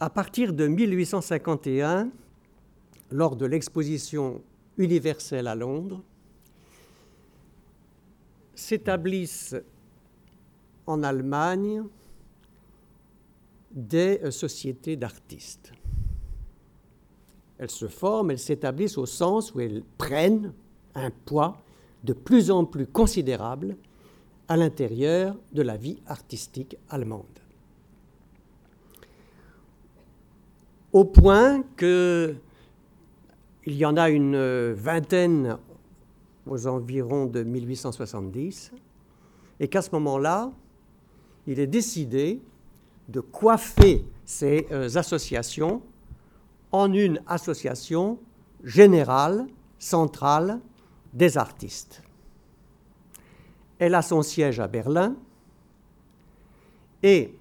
à partir de 1851, lors de l'exposition universelle à Londres, s'établissent en Allemagne des euh, sociétés d'artistes. Elles se forment, elles s'établissent au sens où elles prennent un poids de plus en plus considérable à l'intérieur de la vie artistique allemande. Au point que il y en a une vingtaine aux environs de 1870, et qu'à ce moment-là, il est décidé de coiffer ces euh, associations en une association générale, centrale des artistes. Elle a son siège à Berlin et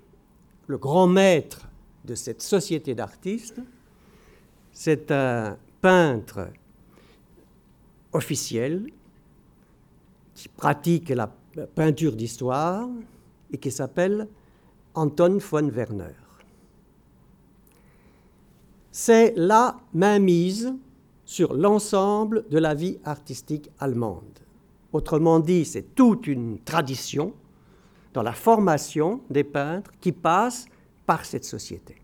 le grand maître de cette société d'artistes, c'est un peintre officiel qui pratique la peinture d'histoire et qui s'appelle Anton von Werner. C'est la mainmise sur l'ensemble de la vie artistique allemande. Autrement dit, c'est toute une tradition dans la formation des peintres qui passe par cette société.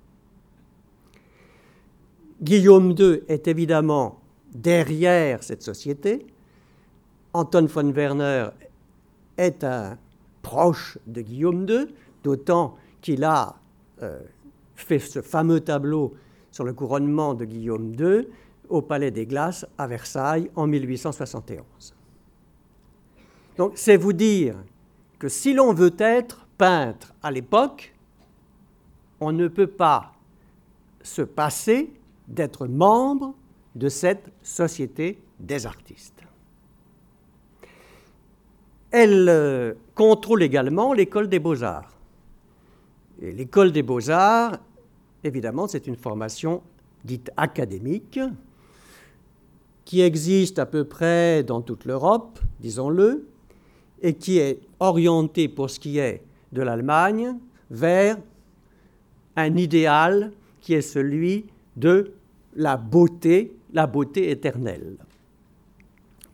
Guillaume II est évidemment derrière cette société. Anton von Werner est un proche de Guillaume II, d'autant qu'il a euh, fait ce fameux tableau sur le couronnement de Guillaume II au Palais des Glaces à Versailles en 1871. Donc c'est vous dire que si l'on veut être peintre à l'époque, on ne peut pas se passer d'être membre de cette société des artistes. Elle euh, contrôle également l'école des beaux-arts. Et l'école des beaux-arts, évidemment, c'est une formation dite académique qui existe à peu près dans toute l'Europe, disons-le, et qui est orientée pour ce qui est de l'Allemagne vers un idéal qui est celui de la beauté, la beauté éternelle.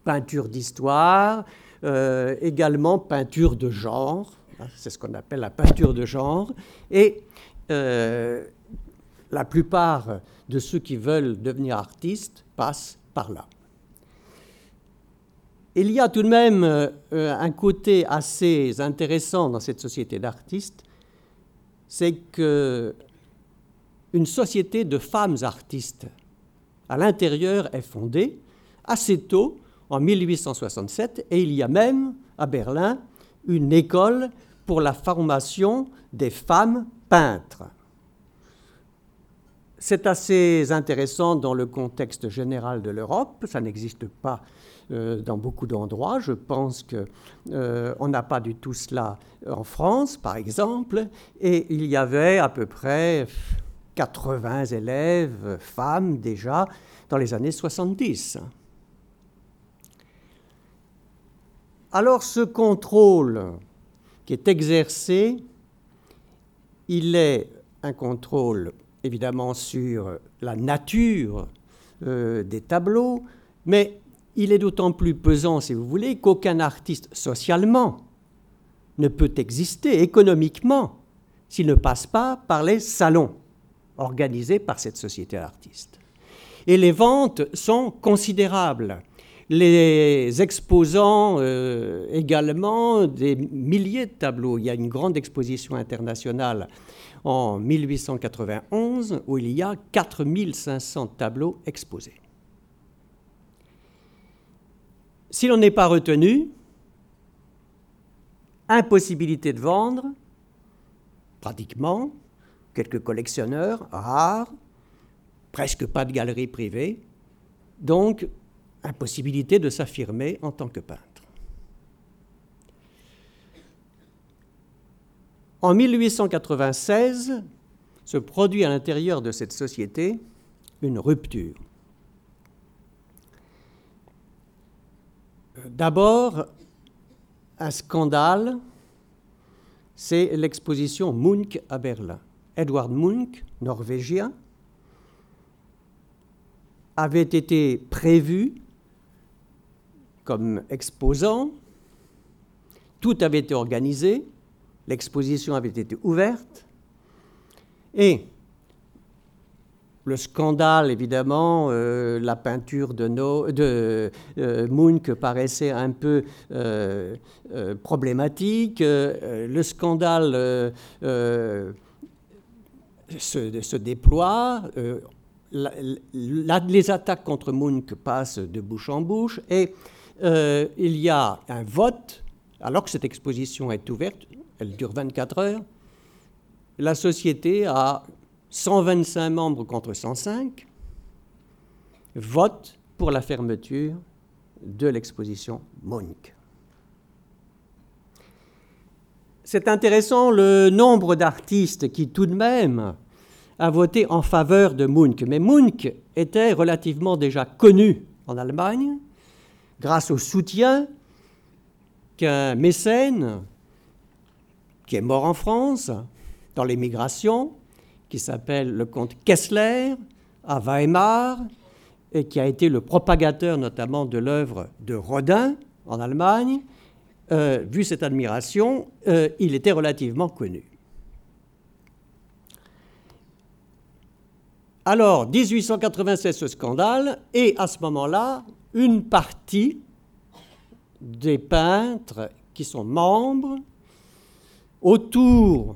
Peinture d'histoire, euh, également peinture de genre, hein, c'est ce qu'on appelle la peinture de genre, et euh, la plupart de ceux qui veulent devenir artistes passent par là. Il y a tout de même euh, un côté assez intéressant dans cette société d'artistes, c'est que une société de femmes artistes à l'intérieur est fondée assez tôt, en 1867, et il y a même à Berlin une école pour la formation des femmes peintres. C'est assez intéressant dans le contexte général de l'Europe, ça n'existe pas euh, dans beaucoup d'endroits. Je pense qu'on euh, n'a pas du tout cela en France, par exemple, et il y avait à peu près 80 élèves, femmes déjà, dans les années 70. Alors ce contrôle qui est exercé, il est un contrôle évidemment sur la nature euh, des tableaux, mais il est d'autant plus pesant, si vous voulez, qu'aucun artiste socialement ne peut exister économiquement s'il ne passe pas par les salons organisés par cette société d'artistes. Et les ventes sont considérables. Les exposants euh, également des milliers de tableaux. Il y a une grande exposition internationale en 1891 où il y a 4500 tableaux exposés. Si l'on n'est pas retenu, impossibilité de vendre, pratiquement, quelques collectionneurs rares, presque pas de galeries privées, donc impossibilité de s'affirmer en tant que peintre. En 1896 se produit à l'intérieur de cette société une rupture. D'abord, un scandale, c'est l'exposition Munch à Berlin. Edward Munch, norvégien, avait été prévu comme exposant. Tout avait été organisé, l'exposition avait été ouverte, et le scandale, évidemment, euh, la peinture de, de euh, Munch paraissait un peu euh, problématique. le scandale se, déploie. les attaques contre Munch passent de bouche en bouche et il y a un vote, alors que cette exposition est ouverte, elle dure 24 heures, la société a 125 membres contre 105 votent pour la fermeture de l'exposition Munch. C'est intéressant le nombre d'artistes qui tout de même a voté en faveur de Munch. Mais Munch était relativement déjà connu en Allemagne grâce au soutien qu'un mécène qui est mort en France dans l'émigration qui s'appelle le comte Kessler à Weimar et qui a été le propagateur notamment de l'œuvre de Rodin en Allemagne. Euh, vu cette admiration, euh, il était relativement connu. Alors, 1896, ce scandale, et à ce moment-là, une partie des peintres qui sont membres autour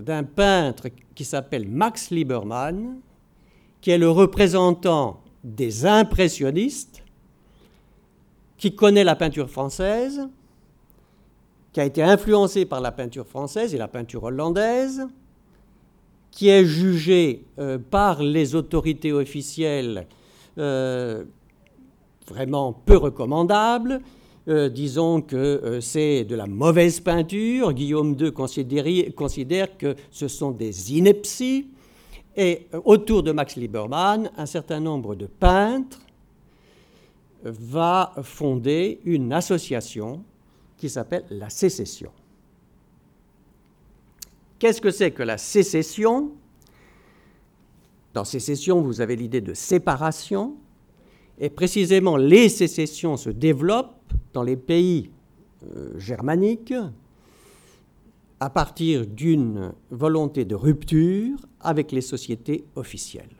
d'un peintre qui s'appelle Max Liebermann, qui est le représentant des impressionnistes, qui connaît la peinture française, qui a été influencé par la peinture française et la peinture hollandaise, qui est jugé euh, par les autorités officielles euh, vraiment peu recommandable, euh, disons que euh, c'est de la mauvaise peinture. Guillaume II considère, que ce sont des inepties. Et euh, autour de Max Liebermann, un certain nombre de peintres va fonder une association qui s'appelle la sécession. Qu'est-ce que c'est que la sécession? Dans sécession, vous avez l'idée de séparation, et précisément les sécessions se développent dans les pays euh, germaniques à partir d'une volonté de rupture avec les sociétés officielles.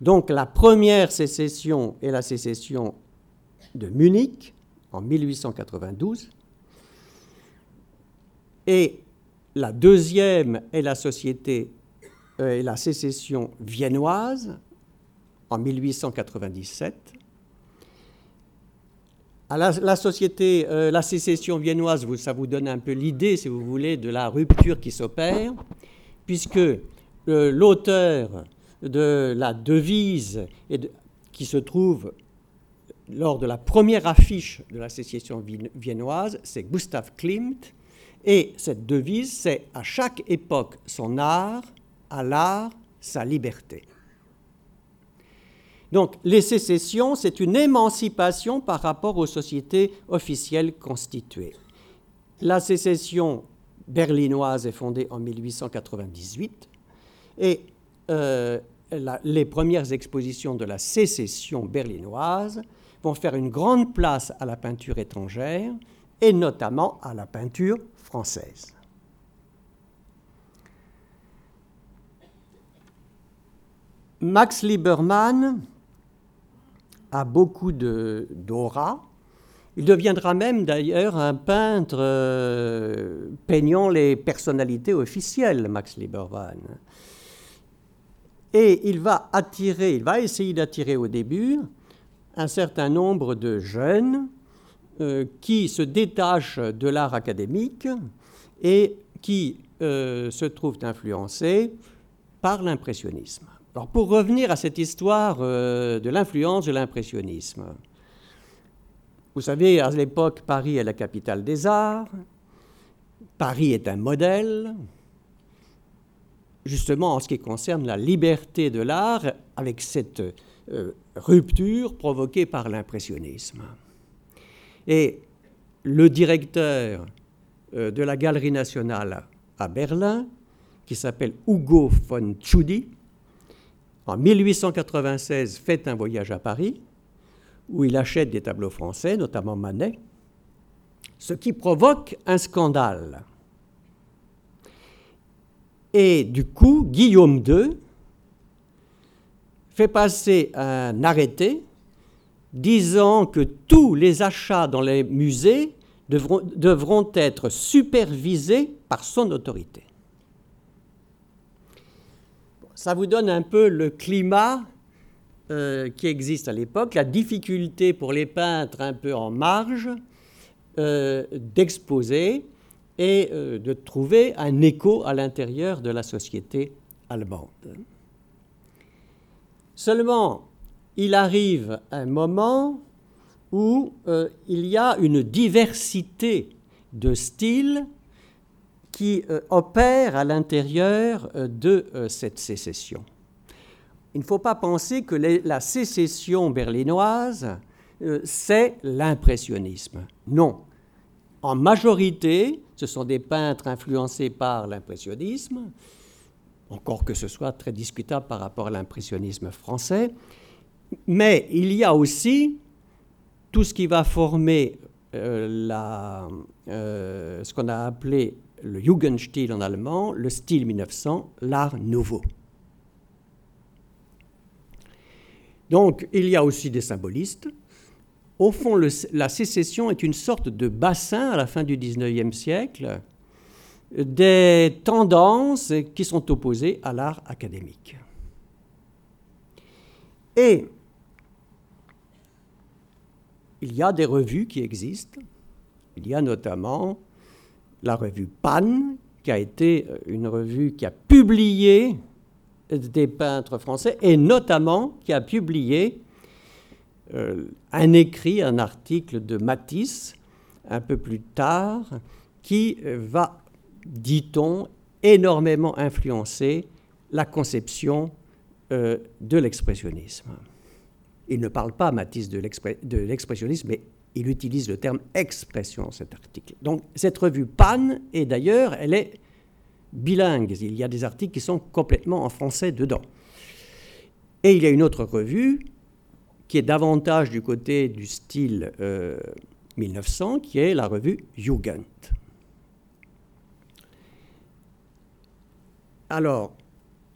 Donc la première sécession est la sécession de Munich en 1892 et la deuxième est la société euh, la sécession viennoise en 1897 la, société, euh, la sécession viennoise, ça vous donne un peu l'idée, si vous voulez, de la rupture qui s'opère, puisque euh, l'auteur de la devise qui se trouve lors de la première affiche de la sécession viennoise, c'est Gustav Klimt, et cette devise, c'est à chaque époque son art, à l'art sa liberté. Donc les sécessions, c'est une émancipation par rapport aux sociétés officielles constituées. La sécession berlinoise est fondée en 1898 et euh, les premières expositions de la sécession berlinoise vont faire une grande place à la peinture étrangère et notamment à la peinture française. Max Liebermann a beaucoup d'aura. Il deviendra même d'ailleurs un peintre euh, peignant les personnalités officielles, Max Liebermann. Et il va attirer, il va essayer d'attirer au début un certain nombre de jeunes euh, qui se détachent de l'art académique et qui euh, se trouvent influencés par l'impressionnisme. Pour revenir à cette histoire euh, de l'influence de l'impressionnisme, vous savez, à l'époque, Paris est la capitale des arts, Paris est un modèle, justement en ce qui concerne la liberté de l'art, avec cette euh, rupture provoquée par l'impressionnisme. Et le directeur euh, de la Galerie nationale à Berlin qui s'appelle Hugo von Tschudi, en 1896 fait un voyage à Paris où il achète des tableaux français, notamment Manet, ce qui provoque un scandale. Et du coup, Guillaume II fait passer un arrêté disant que tous les achats dans les musées devront, devront être supervisés par son autorité. Ça vous donne un peu le climat euh, qui existe à l'époque, la difficulté pour les peintres un peu en marge euh, d'exposer et euh, de trouver un écho à l'intérieur de la société allemande. Seulement, il arrive un moment où il y a une diversité de styles qui opère à l'intérieur de cette sécession il ne faut pas penser que la sécession berlinoise, euh, c'est l'impressionnisme. Non. En majorité, ce sont des peintres influencés par l'impressionnisme, encore que ce soit très discutable par rapport à l'impressionnisme français, mais il y a aussi tout ce qui va former euh, euh, ce qu'on a appelé le Jugendstil en allemand, le style 1900, l'art nouveau. Donc il y a aussi des symbolistes. Au fond, la sécession est une sorte de bassin à la fin du XIXe siècle des tendances qui sont opposées à l'art académique. Et il y a des revues qui existent. Il y a notamment la revue Pan, qui a été une revue qui a publié des peintres français, et notamment qui a publié euh, un écrit, un article de Matisse, un peu plus tard, qui va, dit-on, énormément influencer la conception euh, de l'expressionnisme. Il ne parle pas, Matisse, de l'expressionnisme, mais il utilise le terme expression dans cet article. Donc cette revue Pan, et d'ailleurs, elle est bilingues. Il y a des articles qui sont complètement en français dedans. Et il y a une autre revue qui est davantage du côté du style 1900, euh, qui est la revue Jugend. Alors,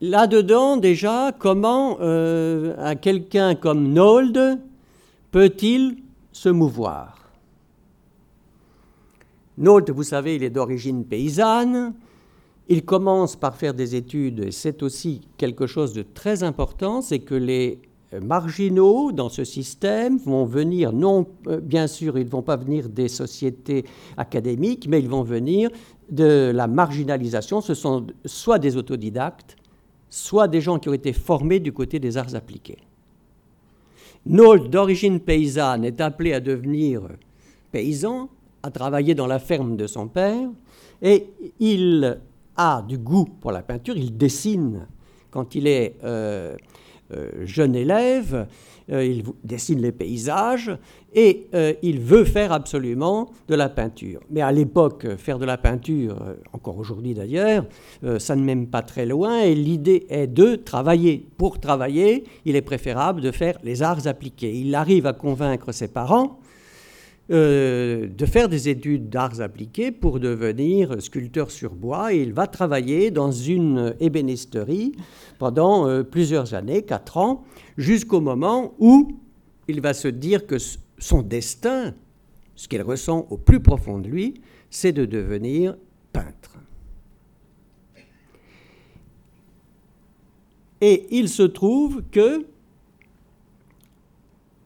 là-dedans, déjà, comment euh, quelqu'un comme Nold peut-il se mouvoir Nold, vous savez, il est d'origine paysanne, il commence par faire des études, et c'est aussi quelque chose de très important, c'est que les marginaux dans ce système vont venir, non, euh, bien sûr, ils ne vont pas venir des sociétés académiques, mais ils vont venir de la marginalisation. Ce sont soit des autodidactes, soit des gens qui ont été formés du côté des arts appliqués. Nold, d'origine paysanne, est appelé à devenir paysan, à travailler dans la ferme de son père, et il a du goût pour la peinture, il dessine. Quand il est euh, euh, jeune élève, il dessine les paysages et il veut faire absolument de la peinture. Mais à l'époque, faire de la peinture, encore aujourd'hui d'ailleurs, ça ne mène pas très loin et l'idée est de travailler. Pour travailler, il est préférable de faire les arts appliqués. Il arrive à convaincre ses parents euh, de faire des études d'arts appliqués pour devenir sculpteur sur bois et il va travailler dans une ébénisterie pendant euh, plusieurs années, quatre ans, jusqu'au moment où il va se dire que son destin, ce qu'il ressent au plus profond de lui, c'est de devenir peintre. Et il se trouve que,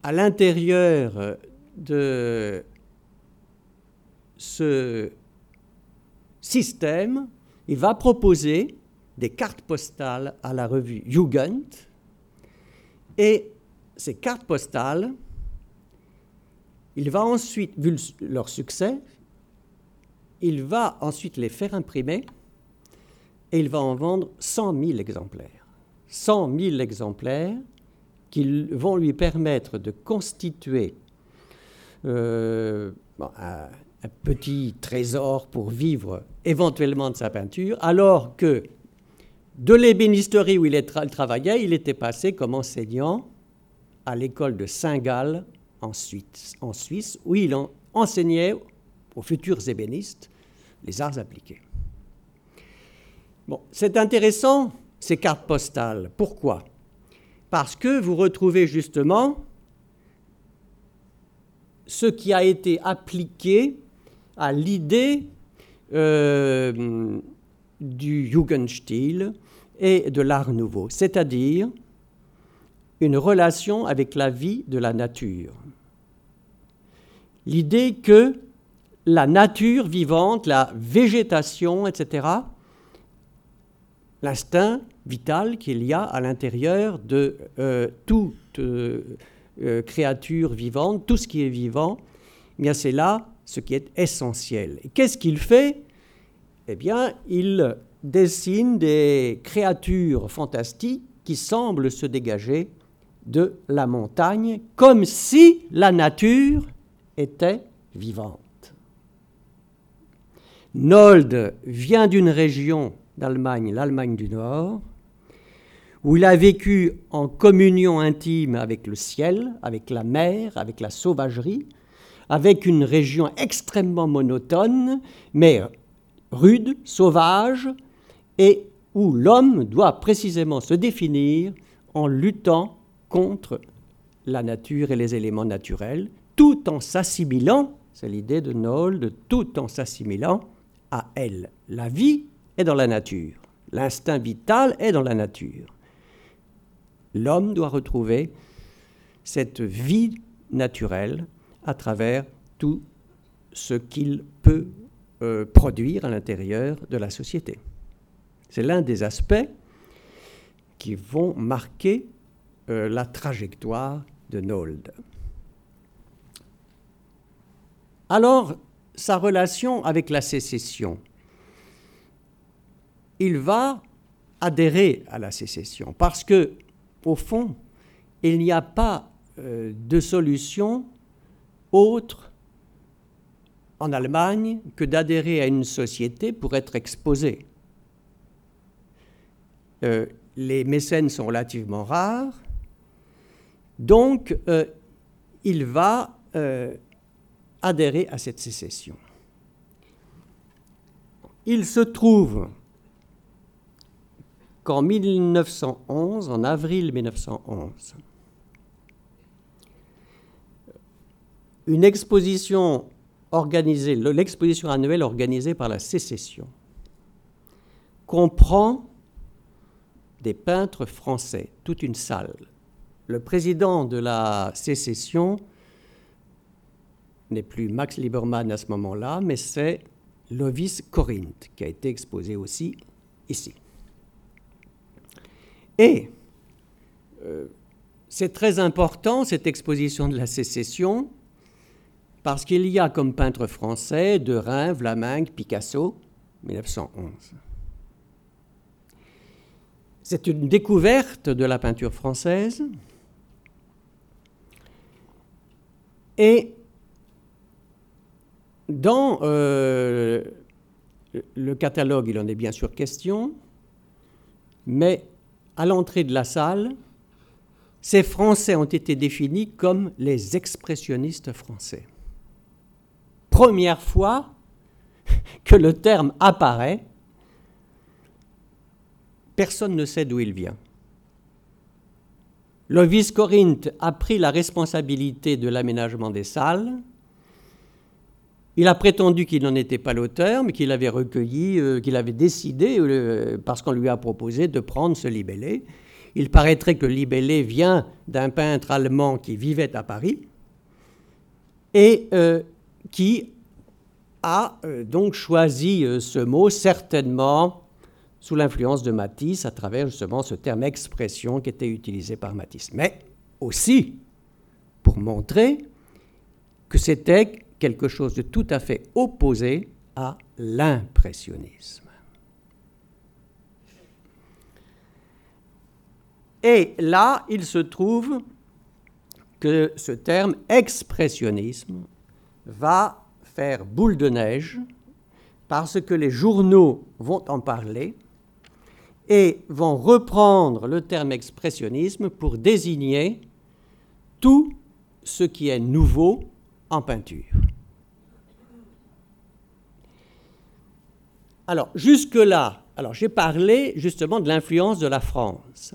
à l'intérieur de ce système, il va proposer des cartes postales à la revue Jugend. Et ces cartes postales, il va ensuite, vu leur succès, il va ensuite les faire imprimer et il va en vendre 100 000 exemplaires. 100 000 exemplaires qui vont lui permettre de constituer euh, un, petit trésor pour vivre éventuellement de sa peinture, alors que De l'ébénisterie où il, travaillait, il était passé comme enseignant à l'école de Saint-Gall en Suisse, en Suisse, où il enseignait aux futurs ébénistes les arts appliqués. C'est intéressant ces cartes postales. Pourquoi? Parce que vous retrouvez justement ce qui a été appliqué à l'idée euh, du Jugendstil et de l'art nouveau, c'est-à-dire une relation avec la vie de la nature. L'idée que la nature vivante, la végétation, etc., l'instinct vital qu'il y a à l'intérieur de euh, toute euh, euh, créature vivante, tout ce qui est vivant, eh bien c'est là ce qui est essentiel. Qu'est-ce qu'il fait? Eh bien, il dessine des créatures fantastiques qui semblent se dégager de la montagne, comme si la nature était vivante. Nold vient d'une région d'Allemagne, l'Allemagne du Nord, où il a vécu en communion intime avec le ciel, avec la mer, avec la sauvagerie, avec une région extrêmement monotone, mais rude, sauvage, et où l'homme doit précisément se définir en luttant contre la nature et les éléments naturels, tout en s'assimilant, c'est l'idée de Nold, tout en s'assimilant à elle. La vie est dans la nature, l'instinct vital est dans la nature. L'homme doit retrouver cette vie naturelle à travers tout ce qu'il peut euh, produire à l'intérieur de la société. C'est l'un des aspects qui vont marquer euh, la trajectoire de Nold. Alors, sa relation avec la sécession. Il va adhérer à la sécession parce que, au fond, il n'y a pas euh, de solution autre en Allemagne que d'adhérer à une société pour être exposé. Euh, les mécènes sont relativement rares, donc euh, il va adhérer à cette sécession. Il se trouve qu'en 1911, en avril 1911, une exposition organisée, l'exposition annuelle organisée par la sécession, comprend des peintres français, toute une salle. Le président de la sécession n'est plus Max Liebermann à ce moment-là, mais c'est Lovis Corinth, qui a été exposé aussi ici. Et euh, c'est très important, cette exposition de la sécession, parce qu'il y a comme peintre français de Rhin, Vlaminck, Picasso, 1911. C'est une découverte de la peinture française. Et dans euh, le catalogue, il en est bien sûr question, mais à l'entrée de la salle, ces Français ont été définis comme les expressionnistes français. Première fois que le terme apparaît, personne ne sait d'où il vient. Lovis Corinth a pris la responsabilité de l'aménagement des salles, il a prétendu qu'il n'en était pas l'auteur, mais qu'il avait recueilli, euh, qu'il avait décidé, euh, parce qu'on lui a proposé de prendre ce libellé. Il paraîtrait que le libellé vient d'un peintre allemand qui vivait à Paris et euh, qui a donc choisi ce mot certainement sous l'influence de Matisse à travers justement ce terme expression qui était utilisé par Matisse. Mais aussi pour montrer que c'était quelque chose de tout à fait opposé à l'impressionnisme. Et là, il se trouve que ce terme expressionnisme va faire boule de neige parce que les journaux vont en parler et vont reprendre le terme expressionnisme pour désigner tout ce qui est nouveau en peinture. Alors, jusque-là, alors j'ai parlé justement de l'influence de la France.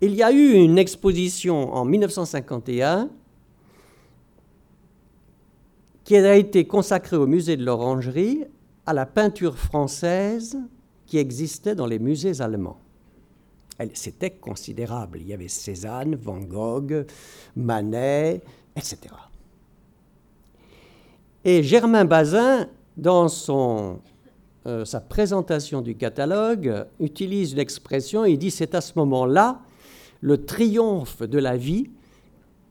Il y a eu une exposition en 1951 qui a été consacrée au musée de l'Orangerie à la peinture française qui existait dans les musées allemands. C'était considérable. Il y avait Cézanne, Van Gogh, Manet, etc. Et Germain Bazin, dans son, euh, sa présentation du catalogue, utilise l'expression, il dit c'est à ce moment-là le triomphe de la vie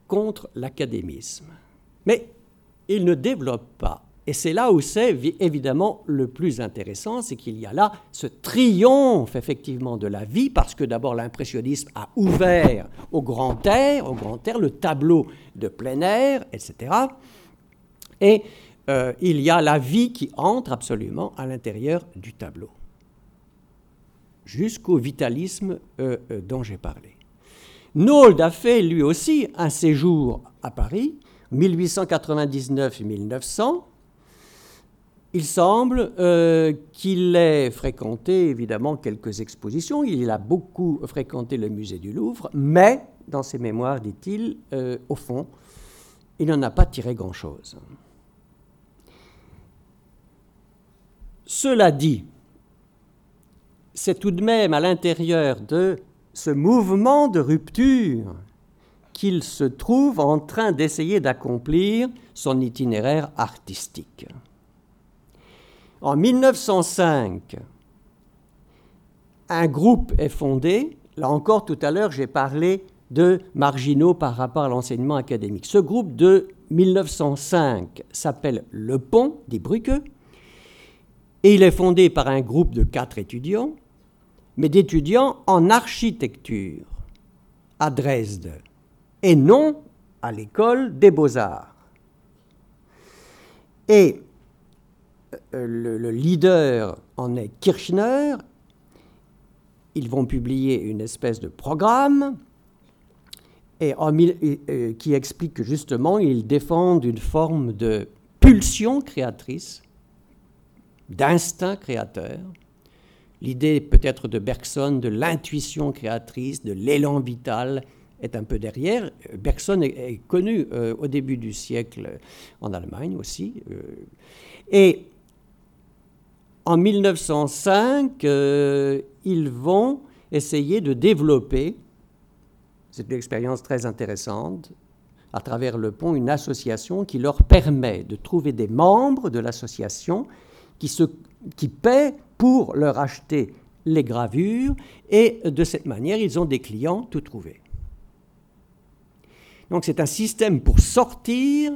contre l'académisme. Mais il ne développe pas. Et c'est là où c'est évidemment le plus intéressant, c'est qu'il y a là ce triomphe effectivement de la vie, parce que d'abord l'impressionnisme a ouvert au grand air, au grand air, le tableau de plein air, etc. Et euh, il y a la vie qui entre absolument à l'intérieur du tableau, jusqu'au vitalisme euh, euh, dont j'ai parlé. Nold a fait lui aussi un séjour à Paris, 1899 1900. Il semble qu'il ait fréquenté évidemment quelques expositions, il a beaucoup fréquenté le musée du Louvre, mais dans ses mémoires, dit-il, au fond, il n'en a pas tiré grand-chose. Cela dit, c'est tout de même à l'intérieur de ce mouvement de rupture qu'il se trouve en train d'essayer d'accomplir son itinéraire artistique. En 1905, un groupe est fondé. Là encore, tout à l'heure, j'ai parlé de marginaux par rapport à l'enseignement académique. Ce groupe de 1905 s'appelle Le Pont, dit Bruque, et il est fondé par un groupe de quatre étudiants mais d'étudiants en architecture à Dresde et non à l'école des beaux-arts. Et euh, le, leader en est Kirchner. Ils vont publier une espèce de programme et euh, qui explique que justement ils défendent une forme de pulsion créatrice, d'instinct créateur, L'idée peut-être de Bergson, de l'intuition créatrice, de l'élan vital, est un peu derrière. Bergson est, connu euh, au début du siècle en Allemagne aussi. Euh. et en 1905, euh, ils vont essayer de développer, c'est une expérience très intéressante, à travers le pont, une association qui leur permet de trouver des membres de l'association qui, paient pour leur acheter les gravures et de cette manière, ils ont des clients tout trouvés. Donc c'est un système pour sortir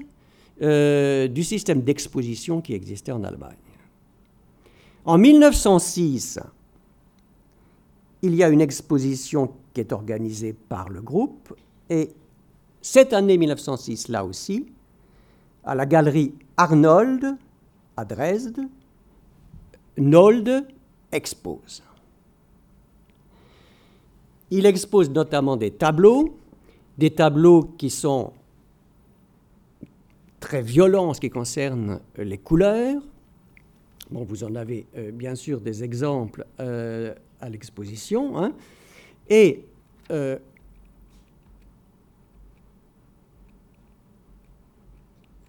euh, du système d'exposition qui existait en Allemagne. En 1906, il y a une exposition qui est organisée par le groupe et cette année 1906, là aussi, à la galerie Arnold à Dresde, Nold expose. Il expose notamment des tableaux, des tableaux qui sont très violents en ce qui concerne les couleurs. Bon, vous en avez euh, bien sûr des exemples euh, à l'exposition. Hein. Et euh,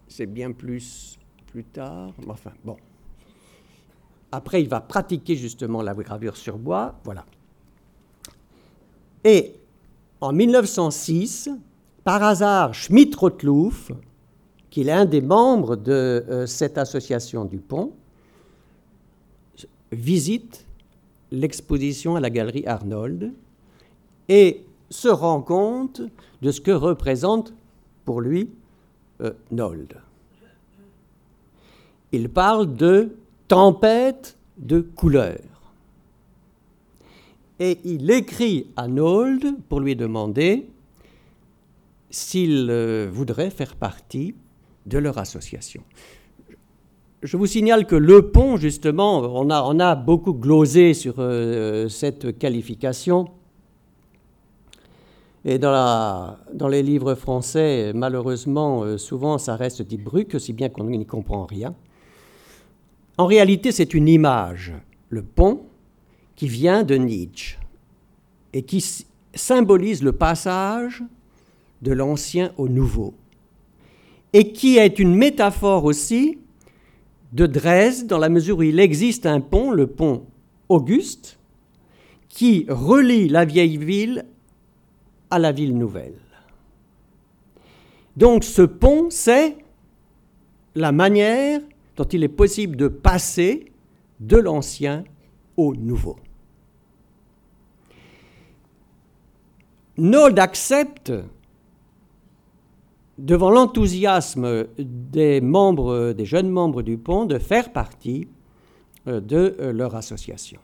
c'est bien plus plus tard. Enfin, bon. Après, il va pratiquer justement la gravure sur bois. Voilà. Et en 1906, par hasard, Schmidt-Rotlouf, qui est un des membres de euh, cette association du pont, visite l'exposition à la galerie Arnold et se rend compte de ce que représente pour lui euh, Nold. Il parle de tempête de couleurs. Et il écrit à Nold pour lui demander s'il euh, voudrait faire partie de leur association. je vous signale que le pont, justement, on a, beaucoup glosé sur euh, cette qualification. Et dans, les livres français, malheureusement, euh, souvent ça reste dit bruc, si bien qu'on n'y comprend rien. En réalité, c'est une image, le pont, qui vient de Nietzsche et qui symbolise le passage de l'ancien au nouveau, et qui est une métaphore aussi de Dresde, dans la mesure où il existe un pont, le pont Auguste, qui relie la vieille ville à la ville nouvelle. Donc ce pont, c'est la manière dont il est possible de passer de l'ancien au nouveau. Nold accepte devant l'enthousiasme des jeunes membres du pont, de faire partie euh, de euh, leur association.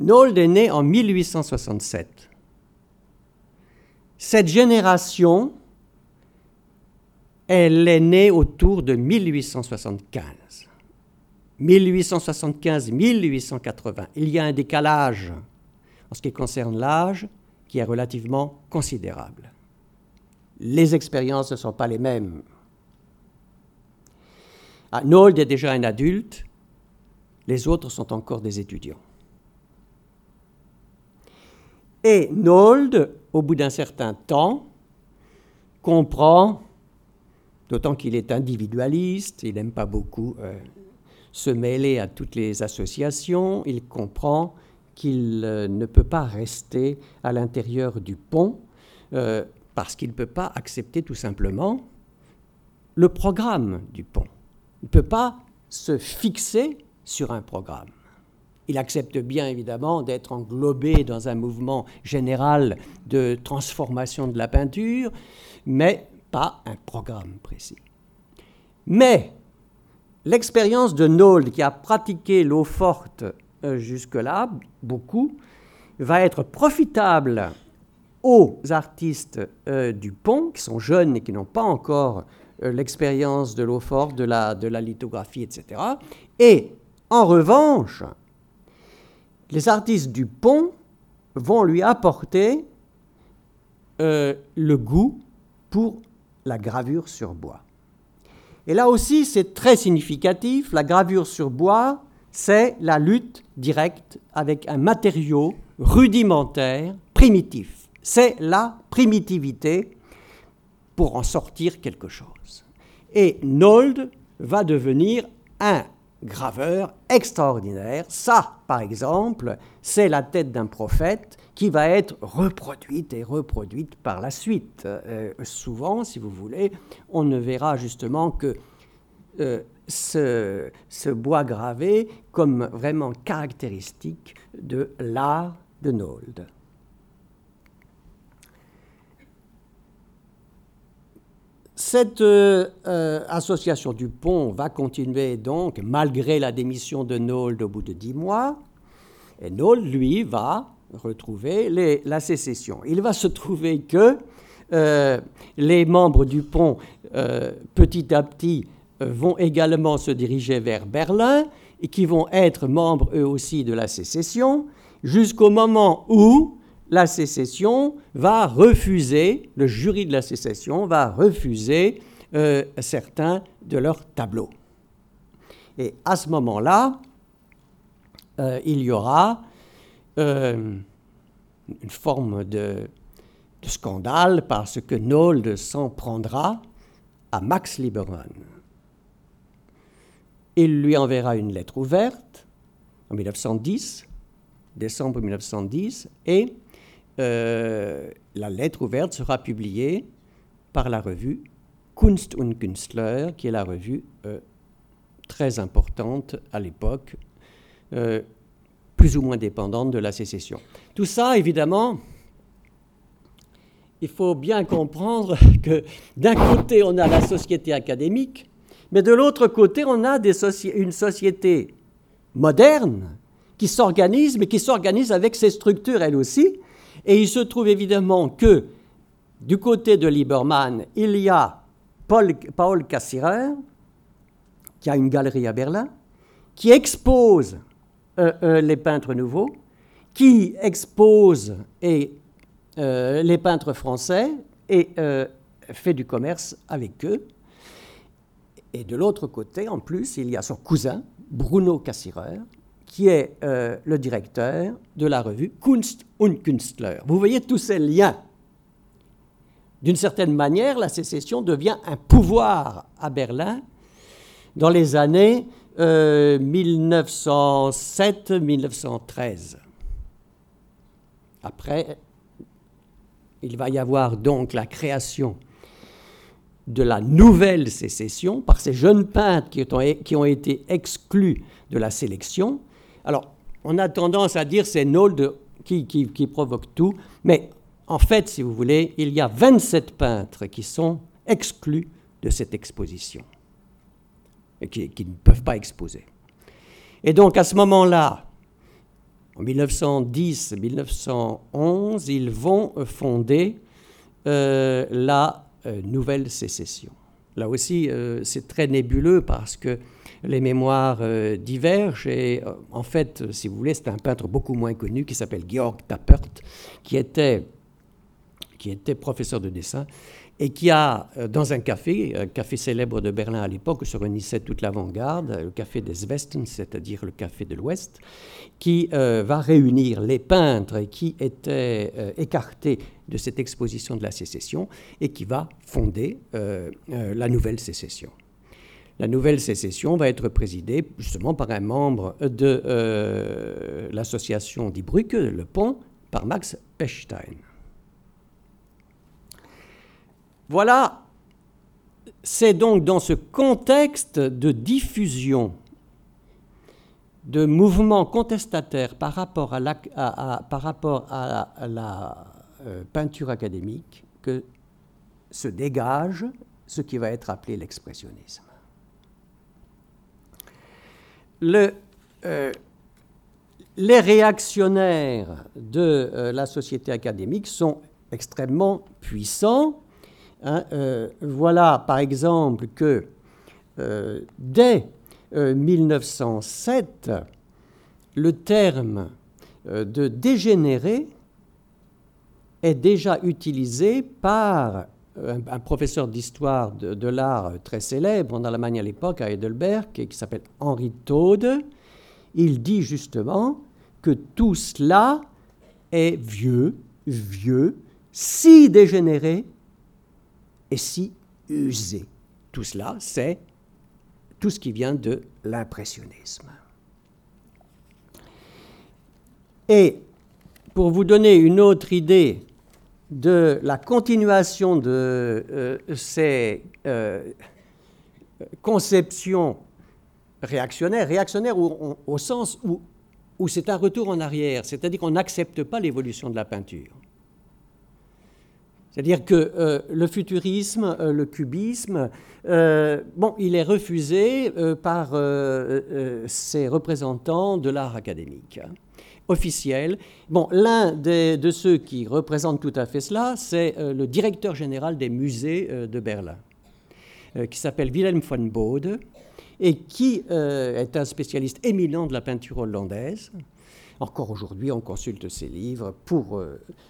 Nold est né en 1867. Cette génération, elle est née autour de 1875. 1875-1880. Il y a un décalage en ce qui concerne l'âge qui est relativement considérable les expériences ne sont pas les mêmes. Ah, Nold est déjà un adulte, les autres sont encore des étudiants. Et Nold, au bout d'un certain temps, comprend, d'autant qu'il est individualiste, il n'aime pas beaucoup euh, se mêler à toutes les associations, il comprend qu'il euh, ne peut pas rester à l'intérieur du pont. Euh, parce qu'il ne peut pas accepter tout simplement le programme du pont. Il ne peut pas se fixer sur un programme. Il accepte bien évidemment d'être englobé dans un mouvement général de transformation de la peinture, mais pas un programme précis. Mais l'expérience de Nold, qui a pratiqué l'eau forte euh, jusque-là, beaucoup, va être profitable aux artistes euh, du pont, qui sont jeunes et qui n'ont pas encore euh, l'expérience de l'eau forte, de la, lithographie, etc. Et en revanche, les artistes du pont vont lui apporter le goût pour la gravure sur bois. Et là aussi, c'est très significatif. La gravure sur bois, c'est la lutte directe avec un matériau rudimentaire, primitif c'est la primitivité pour en sortir quelque chose. Et Nold va devenir un graveur extraordinaire. Ça, par exemple, c'est la tête d'un prophète qui va être reproduite et reproduite par la suite. Euh, souvent, si vous voulez, on ne verra justement que euh, ce, ce, bois gravé comme vraiment caractéristique de l'art de Nold. Cette euh, association du pont va continuer donc malgré la démission de Nold au bout de dix mois. Et Nold, lui, va retrouver la sécession. Il va se trouver que euh, les membres du pont, petit à petit, vont également se diriger vers Berlin et qui vont être membres eux aussi de la sécession, jusqu'au moment où la sécession va refuser, le jury de la sécession va refuser euh, certains de leurs tableaux. Et à ce moment-là, euh, il y aura euh, une forme de, scandale parce que Nold s'en prendra à Max Liebermann. Il lui enverra une lettre ouverte en 1910, décembre 1910, et euh, la lettre ouverte sera publiée par la revue Kunst und Künstler, qui est la revue euh, très importante à l'époque, plus ou moins dépendante de la sécession. Tout ça, évidemment, il faut bien comprendre que d'un côté, on a la société académique, mais de l'autre côté, on a une société moderne qui s'organise, mais qui s'organise avec ses structures, elle aussi, et il se trouve évidemment que du côté de Lieberman, il y a Paul, Paul qui a une galerie à Berlin, qui expose les peintres nouveaux, qui expose et, les peintres français et fait du commerce avec eux. Et de l'autre côté, en plus, il y a son cousin, Bruno Cassirer, qui est euh, le directeur de la revue Kunst und Künstler. Vous voyez tous ces liens. D'une certaine manière, la sécession devient un pouvoir à Berlin dans les années 1907-1913. Euh, Après, il va y avoir donc la création de la nouvelle sécession par ces jeunes peintres qui ont, qui ont été exclus de la sélection alors, on a tendance à dire c'est Nold qui, qui, provoque tout, mais en fait, si vous voulez, il y a 27 peintres qui sont exclus de cette exposition qui, ne peuvent pas exposer. Et donc, à ce moment-là, en 1910-1911, ils vont fonder euh, la euh, nouvelle sécession. Là aussi, euh, c'est très nébuleux parce que les mémoires divergent. Et en fait, si vous voulez, c'est un peintre beaucoup moins connu qui s'appelle Georg Tappert, qui était, qui était professeur de dessin et qui a, euh, dans un café, un café célèbre de Berlin à l'époque, où se réunissait toute l'avant-garde, le café des Westens, c'est-à-dire le café de l'Ouest, qui va réunir les peintres qui étaient écartés de cette exposition de la sécession et qui va fonder la nouvelle sécession. La nouvelle sécession va être présidée justement par un membre de euh, l'association Die le pont, par Max Pechstein. Voilà, c'est donc dans ce contexte de diffusion de mouvements contestataires par rapport à la, euh, peinture académique que se dégage ce qui va être appelé l'expressionnisme le, euh, les réactionnaires de euh, la société académique sont extrêmement puissants. Hein. Euh, voilà par exemple que dès 1907, le terme de dégénéré est déjà utilisé par un, professeur d'histoire de, l'art très célèbre en Allemagne à l'époque, à Heidelberg, qui s'appelle Henri Tode, il dit justement que tout cela est vieux, vieux, si dégénéré et si usé. Tout cela, c'est tout ce qui vient de l'impressionnisme. Et pour vous donner une autre idée de la continuation de euh, ces euh, conceptions réactionnaires, réactionnaires au, sens où, où c'est un retour en arrière, c'est-à-dire qu'on n'accepte pas l'évolution de la peinture. C'est-à-dire que euh, le futurisme, le cubisme, bon, il est refusé par ces représentants de l'art académique officiel. Bon, l'un de ceux qui représentent tout à fait cela, c'est euh, le directeur général des musées euh, de Berlin, euh, qui s'appelle Wilhelm von Bode, et qui est un spécialiste éminent de la peinture hollandaise. Encore aujourd'hui, on consulte ses livres pour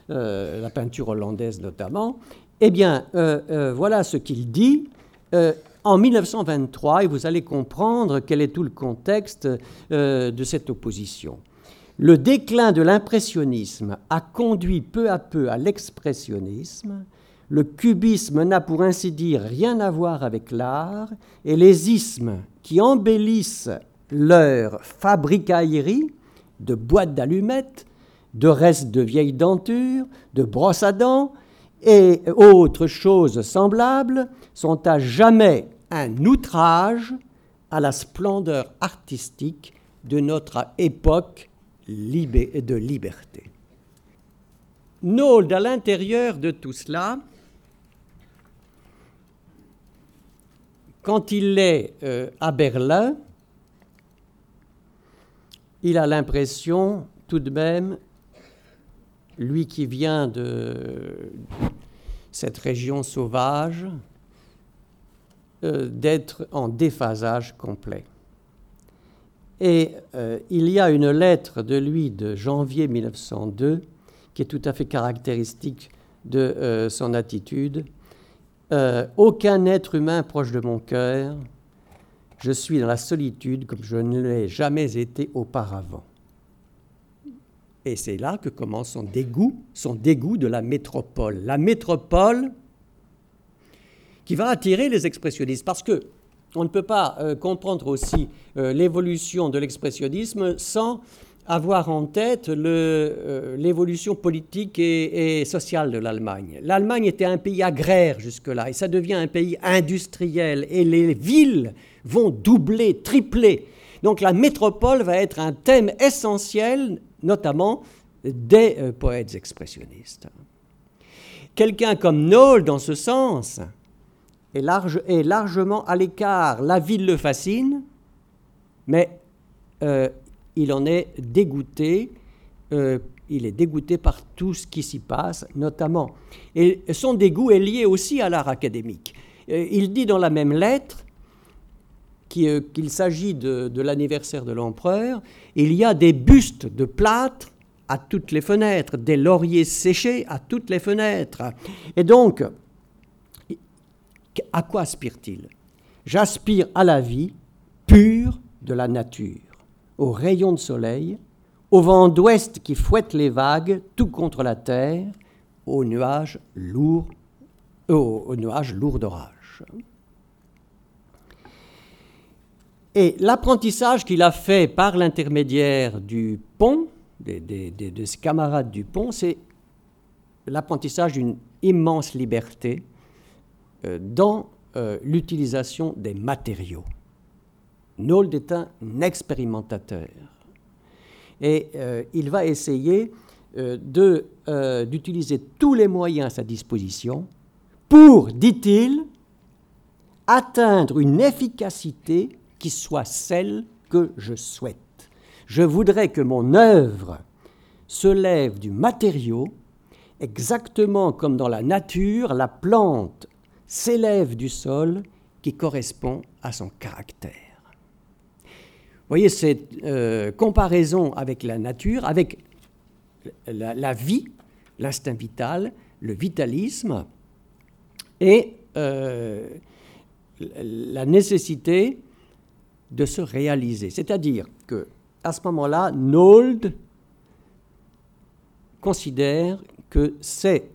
la peinture hollandaise notamment. Eh bien, voilà ce qu'il dit. en 1923, et vous allez comprendre quel est tout le contexte de cette opposition. Le déclin de l'impressionnisme a conduit peu à peu à l'expressionnisme. Le cubisme n'a pour ainsi dire rien à voir avec l'art, et les ismes qui embellissent leur fabricaillerie de boîtes d'allumettes, de restes de vieilles dentures, de brosses à dents et autres choses semblables sont à jamais un outrage à la splendeur artistique de notre époque de liberté. Nold, à l'intérieur de tout cela, quand il est euh, à Berlin, il a l'impression tout de même, lui qui vient de cette région sauvage, euh, d'être en déphasage complet. Et euh, il y a une lettre de lui de janvier 1902 qui est tout à fait caractéristique de euh, son attitude. aucun être humain proche de mon cœur, je suis dans la solitude comme je ne l'ai jamais été auparavant. Et c'est là que commence son dégoût, son dégoût de la métropole. La métropole qui va attirer les expressionnistes, parce que on ne peut pas euh, comprendre aussi euh, l'évolution de l'expressionnisme sans avoir en tête euh, l'évolution politique et, sociale de l'Allemagne. L'Allemagne était un pays agraire jusque-là, et ça devient un pays industriel, et les villes vont doubler, tripler. Donc la métropole va être un thème essentiel notamment des euh, poètes expressionnistes. Quelqu'un comme Noll, dans ce sens, est, largement à l'écart. La ville le fascine, mais euh, il en est dégoûté. Euh, il est dégoûté par tout ce qui s'y passe, notamment. Et son dégoût est lié aussi à l'art académique. il dit dans la même lettre euh, qu'il s'agit de, l'anniversaire de l'empereur, il y a des bustes de plâtre à toutes les fenêtres, des lauriers séchés à toutes les fenêtres. Et donc, à quoi aspire-t-il? J'aspire à la vie pure de la nature, aux rayons de soleil, au vent d'ouest qui fouette les vagues tout contre la terre, aux nuages lourds, aux nuages lourds d'orage. Et l'apprentissage qu'il a fait par l'intermédiaire du pont, de ses camarades du pont, c'est l'apprentissage d'une immense liberté euh, dans euh, l'utilisation des matériaux. Nold est un expérimentateur. Et euh, il va essayer d'utiliser tous les moyens à sa disposition pour, dit-il, atteindre une efficacité qui soit celle que je souhaite. Je voudrais que mon œuvre se lève du matériau, exactement comme dans la nature, la plante s'élève du sol qui correspond à son caractère. Voyez cette euh, comparaison avec la nature, avec la, vie, l'instinct vital, le vitalisme et euh, la nécessité de se réaliser. C'est-à-dire que à ce moment-là, Nold considère que c'est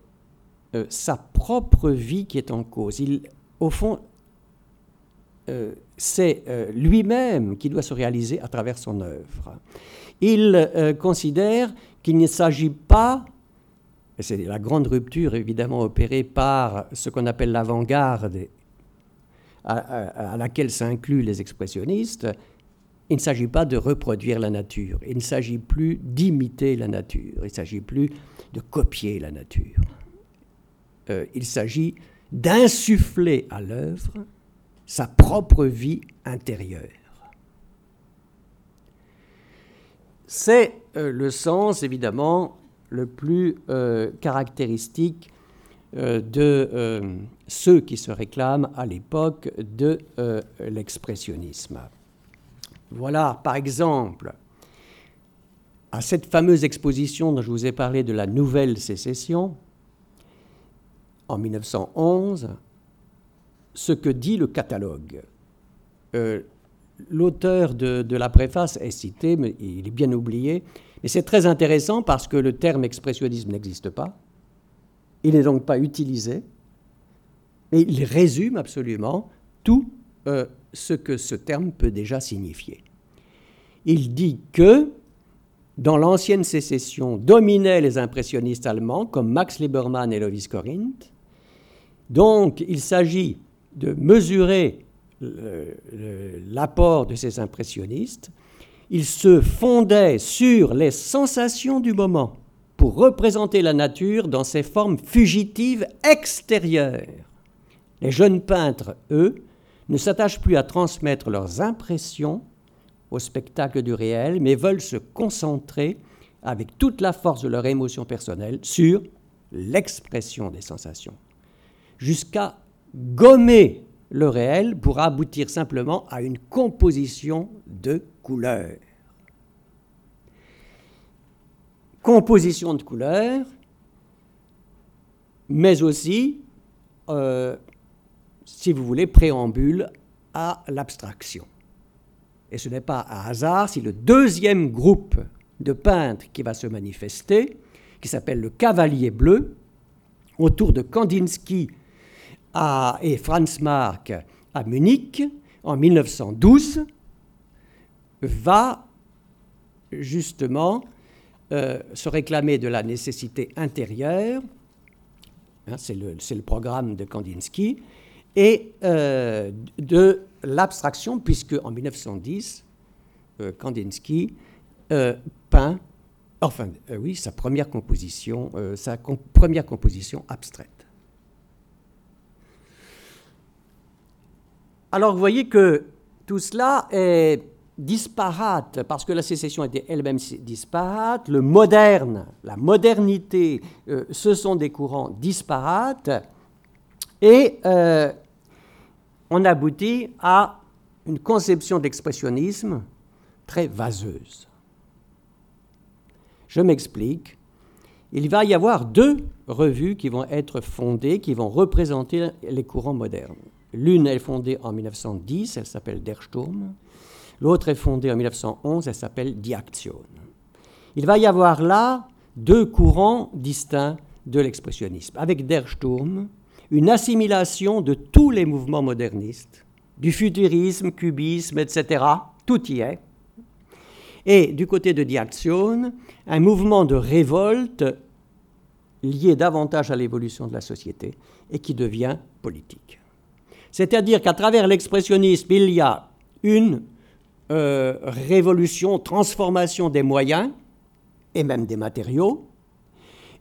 euh, sa propre vie qui est en cause. Il, au fond, euh, c'est euh, lui-même qui doit se réaliser à travers son œuvre. Il considère qu'il ne s'agit pas, et c'est la grande rupture évidemment opérée par ce qu'on appelle l'avant-garde à, laquelle s'incluent les expressionnistes, il ne s'agit pas de reproduire la nature, il ne s'agit plus d'imiter la nature, il ne s'agit plus de copier la nature. Euh, il s'agit d'insuffler à l'œuvre sa propre vie intérieure. C'est euh, le sens, évidemment, le plus euh, caractéristique euh, de ceux qui se réclament à l'époque de l'expressionnisme. Voilà, par exemple, à cette fameuse exposition dont je vous ai parlé de la nouvelle sécession, en 1911, ce que dit le catalogue. L'auteur de, de, la préface est cité, mais il est bien oublié. Mais c'est très intéressant parce que le terme expressionnisme n'existe pas. Il n'est donc pas utilisé, mais il résume absolument tout euh, ce que ce terme peut déjà signifier. Il dit que dans l'ancienne sécession dominaient les impressionnistes allemands comme Max Liebermann et Lovis Corinth. Donc il s'agit de mesurer l'apport de ces impressionnistes. Ils se fondaient sur les sensations du moment pour représenter la nature dans ses formes fugitives extérieures. Les jeunes peintres, eux, ne s'attachent plus à transmettre leurs impressions au spectacle du réel, mais veulent se concentrer avec toute la force de leur émotion personnelle sur l'expression des sensations, jusqu'à gommer le réel pour aboutir simplement à une composition de couleurs. Composition de couleurs, mais aussi, euh, si vous voulez, préambule à l'abstraction. Et ce n'est pas un hasard si le deuxième groupe de peintres qui va se manifester, qui s'appelle le Cavalier Bleu, autour de Kandinsky et Franz Marc à Munich en 1912, va justement euh, se réclamer de la nécessité intérieure, hein, c'est le, programme de Kandinsky, et euh, de l'abstraction, puisque en 1910, euh, Kandinsky peint, enfin oui, sa première composition, sa première composition abstraite. Alors vous voyez que tout cela est disparate, parce que la sécession était elle-même disparate, le moderne, la modernité, euh, ce sont des courants disparates, et euh, on aboutit à une conception d'expressionnisme très vaseuse. Je m'explique. Il va y avoir deux revues qui vont être fondées, qui vont représenter les courants modernes. L'une est fondée en 1910, elle s'appelle Der Sturm. L'autre est fondée en 1911, elle s'appelle Die. Il va y avoir là deux courants distincts de l'expressionnisme. Avec Der Sturm, une assimilation de tous les mouvements modernistes, du futurisme, cubisme, etc. Tout y est. Et du côté de Die un mouvement de révolte lié davantage à l'évolution de la société et qui devient politique. C'est-à-dire qu'à travers l'expressionnisme, il y a une euh, révolution, transformation des moyens et même des matériaux.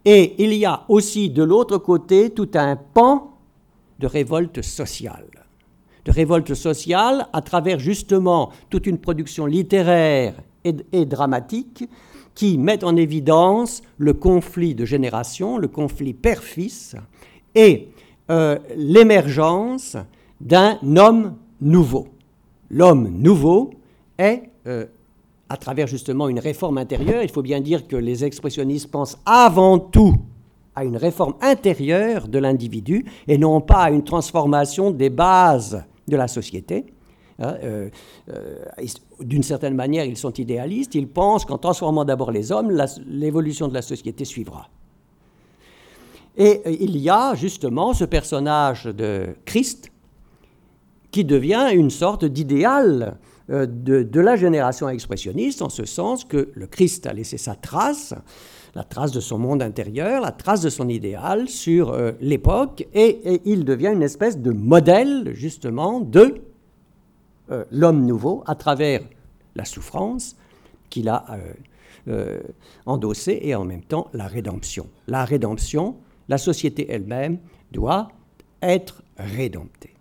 Et il y a aussi de l'autre côté tout un pan de révolte sociale. De révolte sociale à travers justement toute une production littéraire et, dramatique qui met en évidence le conflit de génération, le conflit père-fils et euh, l'émergence d'un homme nouveau. L'homme nouveau est, euh, à travers justement une réforme intérieure, il faut bien dire que les expressionnistes pensent avant tout à une réforme intérieure de l'individu et non pas à une transformation des bases de la société. Hein, euh, euh, d'une certaine manière, ils sont idéalistes, ils pensent qu'en transformant d'abord les hommes, l'évolution de la société suivra. Et il y a justement ce personnage de Christ qui devient une sorte d'idéal euh, de, la génération expressionniste, en ce sens que le Christ a laissé sa trace, la trace de son monde intérieur, la trace de son idéal sur euh, l'époque, et, il devient une espèce de modèle justement de euh, l'homme nouveau à travers la souffrance qu'il a endossée et en même temps la rédemption. La rédemption, la société elle-même doit être rédemptée.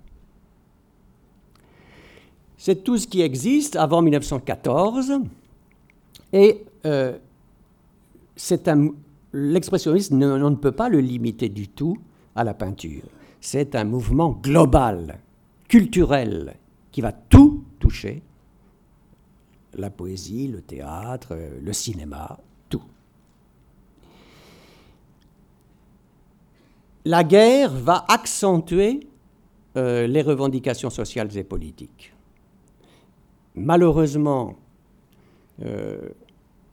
C'est tout ce qui existe avant 1914. Et euh, l'expressionnisme, on ne peut pas le limiter du tout à la peinture. C'est un mouvement global, culturel, qui va tout toucher. La poésie, le théâtre, le cinéma, tout. La guerre va accentuer euh, les revendications sociales et politiques. Malheureusement, euh,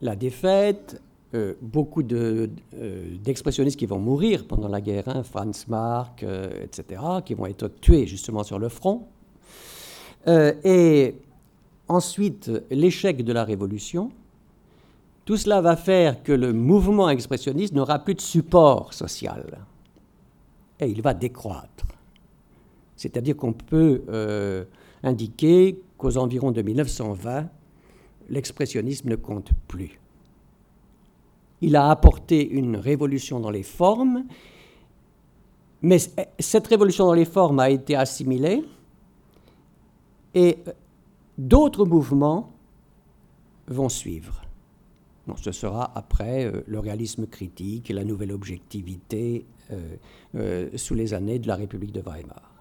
la défaite, euh, beaucoup euh, d'expressionnistes qui vont mourir pendant la guerre, hein, Franz Marc, etc., qui vont être tués justement sur le front. et ensuite, l'échec de la Révolution. Tout cela va faire que le mouvement expressionniste n'aura plus de support social. Et il va décroître. C'est-à-dire qu'on peut indiquer qu'aux environs de 1920, l'expressionnisme ne compte plus. Il a apporté une révolution dans les formes, mais cette révolution dans les formes a été assimilée et d'autres mouvements vont suivre. ce sera après euh, le réalisme critique et la nouvelle objectivité euh, euh, sous les années de la République de Weimar.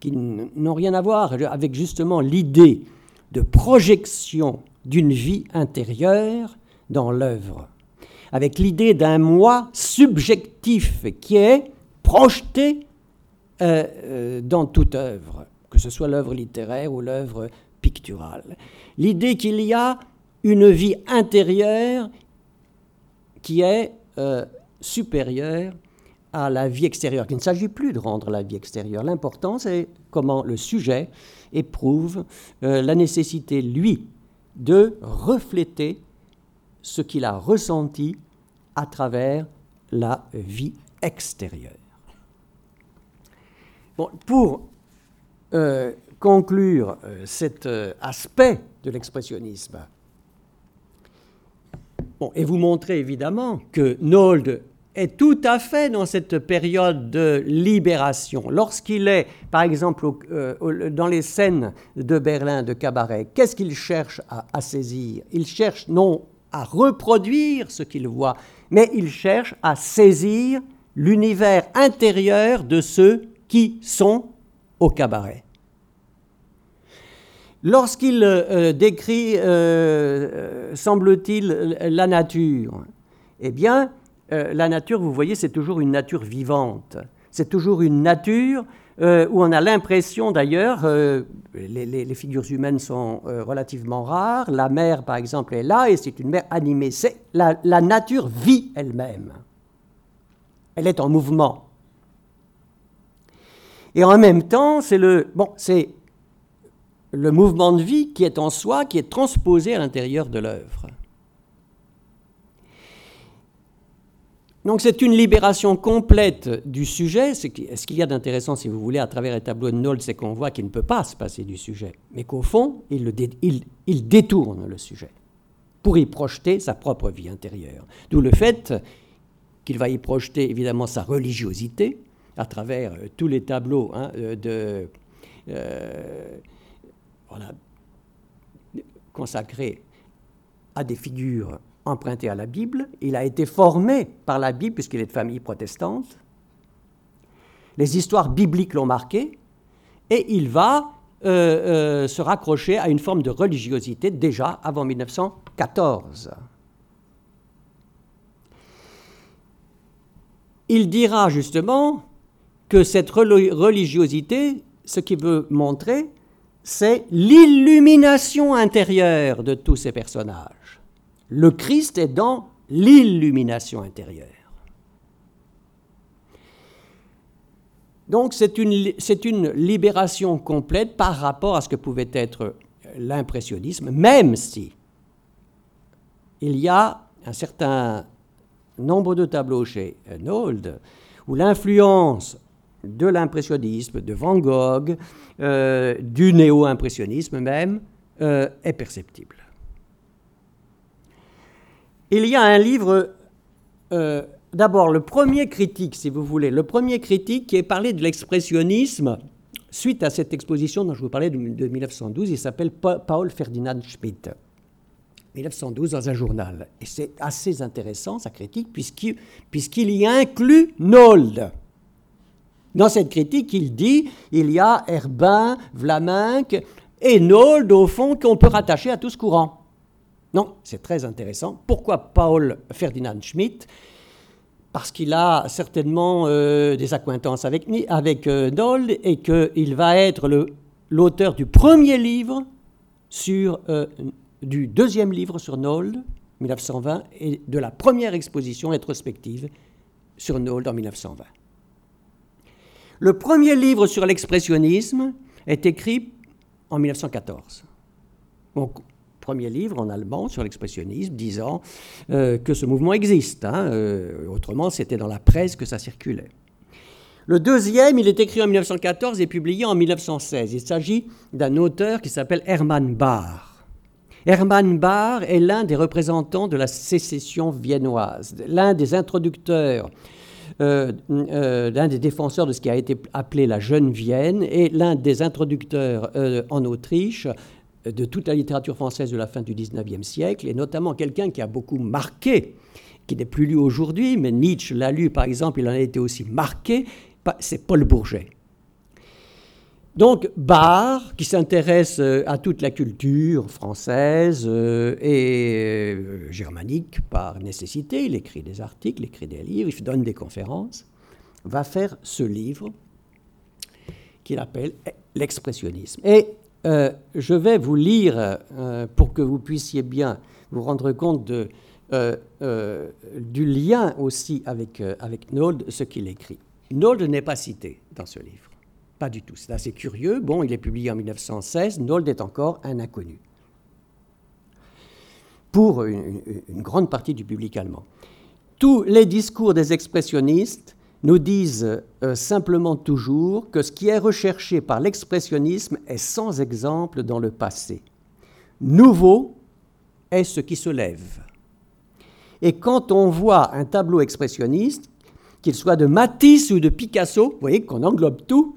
Qui n'ont rien à voir avec justement l'idée de projection d'une vie intérieure dans l'œuvre, avec l'idée d'un moi subjectif qui est projeté euh, euh, dans toute œuvre, que ce soit l'œuvre littéraire ou l'œuvre picturale. L'idée qu'il y a une vie intérieure qui est euh, supérieure à la vie extérieure, qu'il ne s'agit plus de rendre la vie extérieure. L'important, c'est comment le sujet éprouve la nécessité, lui, de refléter ce qu'il a ressenti à travers la vie extérieure. Pour euh, conclure euh, cet euh, aspect de l'expressionnisme, bon, et vous montrer évidemment que Nold est tout à fait dans cette période de libération. Lorsqu'il est, par exemple, dans les scènes de Berlin, de cabaret, qu'est-ce qu'il cherche à saisir? Il cherche non à reproduire ce qu'il voit, mais il cherche à saisir l'univers intérieur de ceux qui sont au cabaret. Lorsqu'il euh, décrit, euh, euh, semble-t-il, la nature, eh bien, la nature, vous voyez, c'est toujours une nature vivante. C'est toujours une nature euh, où on a l'impression d'ailleurs, euh, les, figures humaines sont euh, relativement rares, la mer par exemple est là et c'est une mer animée, c'est la, nature vit elle-même, elle est en mouvement. Et en même temps, c'est le mouvement de vie qui est en soi, qui est transposé à l'intérieur de l'œuvre. Donc c'est une libération complète du sujet. Ce qu'il y a d'intéressant, si vous voulez, à travers les tableaux de Nold, c'est qu'on voit qu'il ne peut pas se passer du sujet, mais qu'au fond, il, il, détourne le sujet pour y projeter sa propre vie intérieure. D'où le fait qu'il va y projeter évidemment sa religiosité à travers euh, tous les tableaux hein, euh, de, euh, consacrés à des figures emprunté à la Bible, il a été formé par la Bible puisqu'il est de famille protestante. Les histoires bibliques l'ont marqué et il va euh, euh, se raccrocher à une forme de religiosité déjà avant 1914. Il dira justement que cette religiosité, ce qu'il veut montrer, c'est l'illumination intérieure de tous ces personnages. Le Christ est dans l'illumination intérieure. Donc c'est une, libération complète par rapport à ce que pouvait être l'impressionnisme, même si il y a un certain nombre de tableaux chez Nold où l'influence de l'impressionnisme, de Van Gogh, euh, du néo-impressionnisme même, euh, est perceptible. Il y a un livre, euh, d'abord le premier critique, si vous voulez, le premier critique qui est parlé de l'expressionnisme suite à cette exposition dont je vous parlais de, 1912. Il s'appelle Paul Ferdinand Schmidt. 1912 dans un journal. Et c'est assez intéressant, sa critique, puisqu'il y inclut Nold. Dans cette critique, il dit il y a Herbin, Vlaminck et Nold, au fond, qu'on peut rattacher à tout ce courant. Non, c'est très intéressant. Pourquoi Paul Ferdinand Schmidt? Parce qu'il a certainement euh, des acquaintances avec, avec euh, Nold et qu'il va être l'auteur du premier livre sur, euh, du deuxième livre sur Nold, 1920, et de la première exposition rétrospective sur Nold en 1920. Le premier livre sur l'expressionnisme est écrit en 1914. Donc, premier livre en allemand sur l'expressionnisme disant euh, que ce mouvement existe. Hein, euh, autrement, c'était dans la presse que ça circulait. Le deuxième, il est écrit en 1914 et publié en 1916. Il s'agit d'un auteur qui s'appelle Hermann Bahr. Hermann Bahr est l'un des représentants de la sécession viennoise, l'un des introducteurs euh, l'un des défenseurs de ce qui a été appelé la Jeune Vienne et l'un des introducteurs en Autriche de toute la littérature française de la fin du XIXe siècle, et notamment quelqu'un qui a beaucoup marqué, qui n'est plus lu aujourd'hui, mais Nietzsche l'a lu par exemple, il en a été aussi marqué, c'est Paul Bourget. Donc Barr, qui s'intéresse euh, à toute la culture française euh, et euh, germanique par nécessité, il écrit des articles, il écrit des livres, il donne des conférences, va faire ce livre qu'il appelle l'expressionnisme. Et je vais vous lire, pour que vous puissiez bien vous rendre compte de, du lien aussi avec, avec Nold, ce qu'il écrit. Nold n'est pas cité dans ce livre. Pas du tout. C'est assez curieux. Bon, il est publié en 1916. Nold est encore un inconnu pour une, grande partie du public allemand. Tous les discours des expressionnistes nous disent euh, simplement toujours que ce qui est recherché par l'expressionnisme est sans exemple dans le passé. Nouveau est ce qui se lève. Et quand on voit un tableau expressionniste, qu'il soit de Matisse ou de Picasso, vous voyez qu'on englobe tout,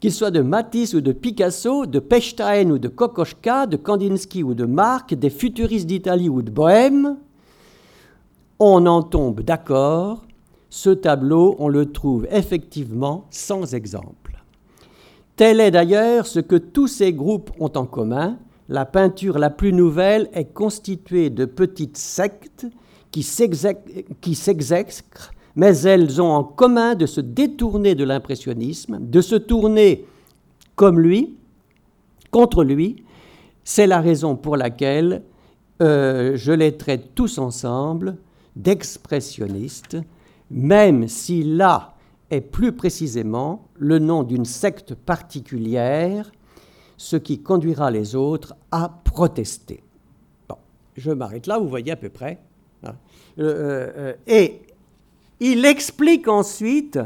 qu'il soit de Matisse ou de Picasso, de Pechstein ou de Kokoschka, de Kandinsky ou de Marc, des futuristes d'Italie ou de Bohème, on en tombe d'accord, ce tableau, on le trouve effectivement sans exemple. Tel est d'ailleurs ce que tous ces groupes ont en commun. La peinture la plus nouvelle est constituée de petites sectes qui s'exècrent mais elles ont en commun de se détourner de l'impressionnisme, de se tourner comme lui, contre lui. C'est la raison pour laquelle euh, je les traite tous ensemble d'expressionnistes, même si là est plus précisément le nom d'une secte particulière, ce qui conduira les autres à protester. Bon, je m'arrête là, vous voyez à peu près. Hein. Euh, euh, et il explique ensuite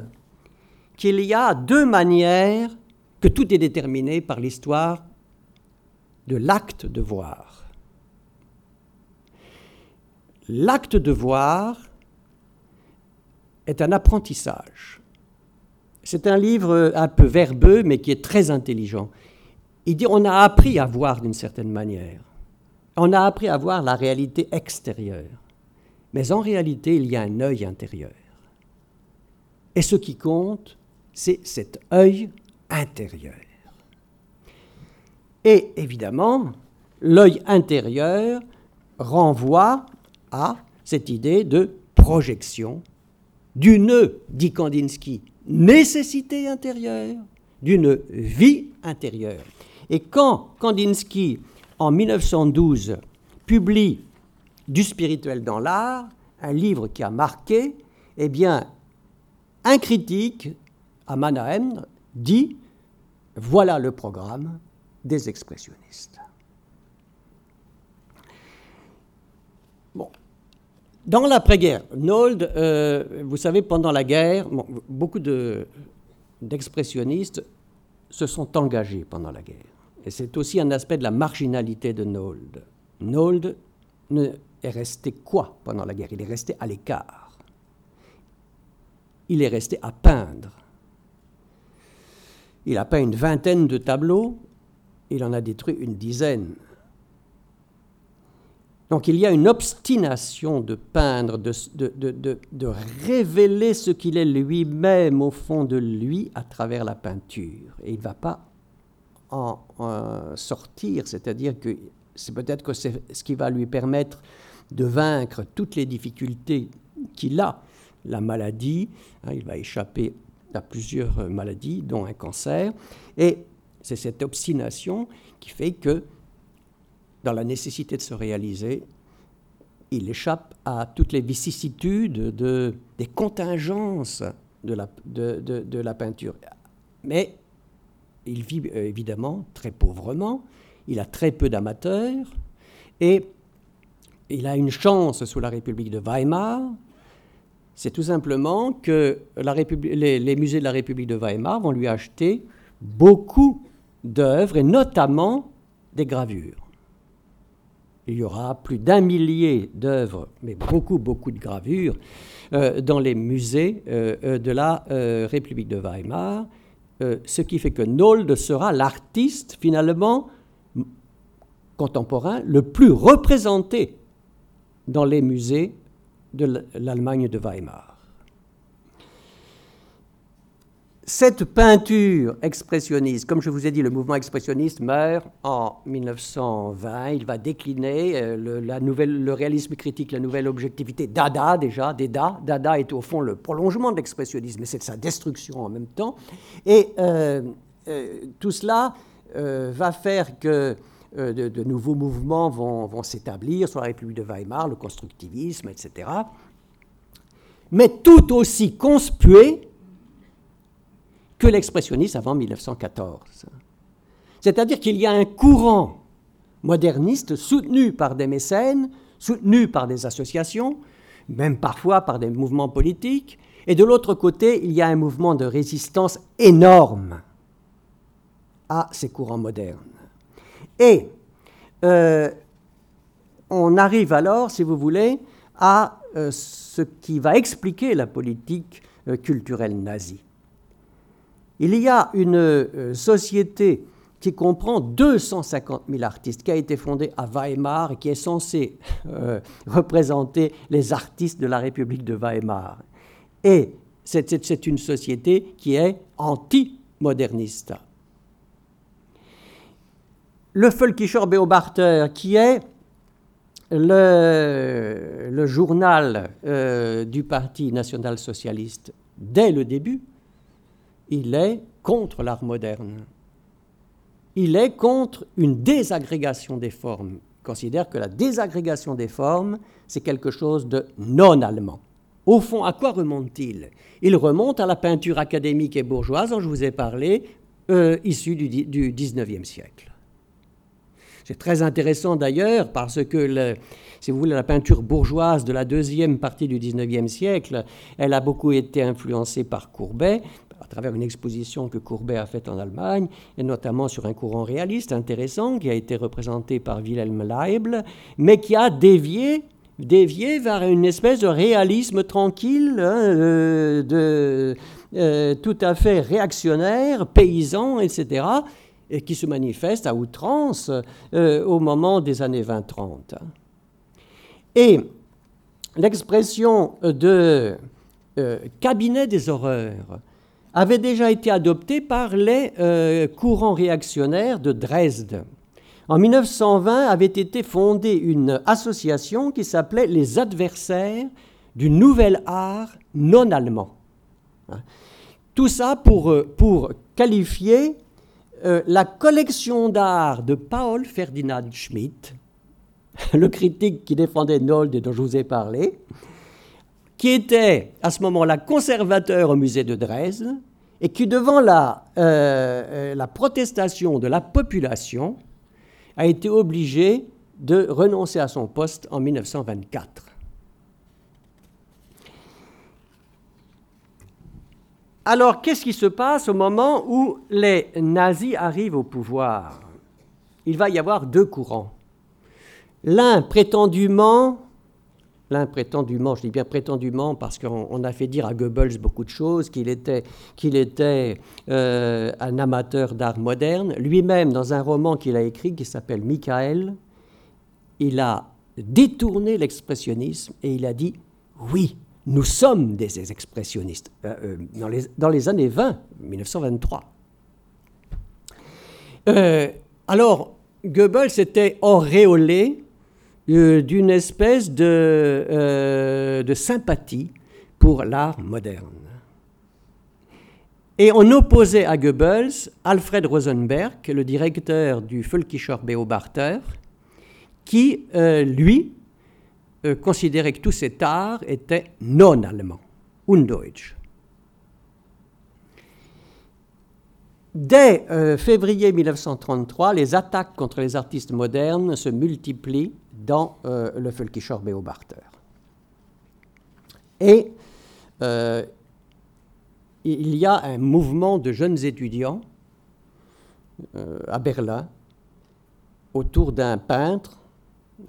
qu'il y a deux manières, que tout est déterminé par l'histoire de l'acte de voir. L'acte de voir est un apprentissage. C'est un livre un peu verbeux, mais qui est très intelligent. Il dit on a appris à voir d'une certaine manière. On a appris à voir la réalité extérieure. Mais en réalité, il y a un œil intérieur. Et ce qui compte, c'est cet œil intérieur. Et évidemment, l'œil intérieur renvoie à cette idée de projection d'une, dit Kandinsky, nécessité intérieure, d'une vie intérieure. Et quand Kandinsky, en 1912, publie Du spirituel dans l'art, un livre qui a marqué, eh un critique à Mannheim dit voilà le programme des expressionnistes. Dans l'après-guerre, Nold, euh, vous savez, pendant la guerre, beaucoup d'expressionnistes se sont engagés pendant la guerre. Et c'est aussi un aspect de la marginalité de Nold. Nold est resté quoi pendant la guerre? Il est resté à l'écart il est resté à peindre. Il a peint une vingtaine de tableaux, il en a détruit une dizaine. Donc il y a une obstination de peindre, de, de, révéler ce qu'il est lui-même au fond de lui à travers la peinture. Et il ne va pas en, en sortir, c'est-à-dire que c'est peut-être que c'est ce qui va lui permettre de vaincre toutes les difficultés qu'il a la maladie, hein, il va échapper à plusieurs maladies, dont un cancer, et c'est cette obstination qui fait que, dans la nécessité de se réaliser, il échappe à toutes les vicissitudes de, des contingences de la, de, la peinture. Mais il vit euh, évidemment très pauvrement, il a très peu d'amateurs, et il a une chance sous la République de Weimar, c'est tout simplement que les, musées de la République de Weimar vont lui acheter beaucoup d'œuvres, et notamment des gravures. Il y aura plus d'un millier d'œuvres, mais beaucoup, beaucoup de gravures, euh, dans les musées euh, euh, de la République de Weimar, ce qui fait que Nold sera l'artiste, finalement, contemporain, le plus représenté dans les musées de l'Allemagne de Weimar. Cette peinture expressionniste, comme je vous ai dit, le mouvement expressionniste meurt en 1920. Il va décliner euh, le, réalisme critique, la nouvelle objectivité. Dada, déjà, Dada. Dada est au fond le prolongement de l'expressionnisme, mais c'est sa destruction en même temps. Et euh, euh, tout cela va faire que de, nouveaux mouvements vont s'établir sur la République de Weimar, le constructivisme, etc. Mais tout aussi conspué que l'expressionnisme avant 1914. C'est-à-dire qu'il y a un courant moderniste soutenu par des mécènes, soutenu par des associations, même parfois par des mouvements politiques, et de l'autre côté, il y a un mouvement de résistance énorme à ces courants modernes. Et euh, on arrive alors, si vous voulez, à euh, ce qui va expliquer la politique euh, culturelle nazie. Il y a une euh, société qui comprend 250 000 artistes, qui a été fondée à Weimar et qui est censée euh, représenter les artistes de la République de Weimar. Et c'est une société qui est anti-moderniste. Le Völkischer Beobachter, qui est le, journal euh, du Parti national-socialiste dès le début, il est contre l'art moderne. Il est contre une désagrégation des formes. Il considère que la désagrégation des formes, c'est quelque chose de non allemand. Au fond, à quoi remonte-t-il? Il remonte à la peinture académique et bourgeoise dont je vous ai parlé, euh, issue du, 19e siècle. C'est très intéressant d'ailleurs parce que, si vous voulez, la peinture bourgeoise de la deuxième partie du 19e siècle, elle a beaucoup été influencée par Courbet, à travers une exposition que Courbet a faite en Allemagne, et notamment sur un courant réaliste intéressant qui a été représenté par Wilhelm Leibl, mais qui a dévié, dévié vers une espèce de réalisme tranquille, hein, euh, euh, tout à fait réactionnaire, paysan, etc., et qui se manifeste à outrance euh, au moment des années 20-30. Et l'expression de cabinet des horreurs, avait déjà été adopté par les euh, courants réactionnaires de Dresde. En 1920 avait été fondée une association qui s'appelait les adversaires du nouvel art non allemand. Hein. Tout ça pour, euh, qualifier euh, la collection d'art de Paul Ferdinand Schmidt, le critique qui défendait Nold et dont je vous ai parlé, qui était à ce moment-là conservateur au musée de Dresde, et qui, devant la, euh, euh, protestation de la population, a été obligé de renoncer à son poste en 1924. Alors, qu'est-ce qui se passe au moment où les nazis arrivent au pouvoir? Il va y avoir deux courants. L'un prétendument Prétendument, je dis bien prétendument parce qu'on a fait dire à Goebbels beaucoup de choses, qu'il était, euh, un amateur d'art moderne. Lui-même, dans un roman qu'il a écrit qui s'appelle Michael, il a détourné l'expressionnisme et il a dit oui, nous sommes des expressionnistes euh, euh, dans, les, dans, les, années 20, 1923. alors, Goebbels était auréolé d'une espèce de, euh, de, sympathie pour l'art moderne. Et on opposait à Goebbels Alfred Rosenberg, le directeur du Völkischer Beobachter, qui, euh, lui, considérait que tout cet art était non allemand, undeutsch. Dès février 1933, les attaques contre les artistes modernes se multiplient dans euh, le Völkischer Beobachter. Et euh, il y a un mouvement de jeunes étudiants euh, à Berlin autour d'un peintre,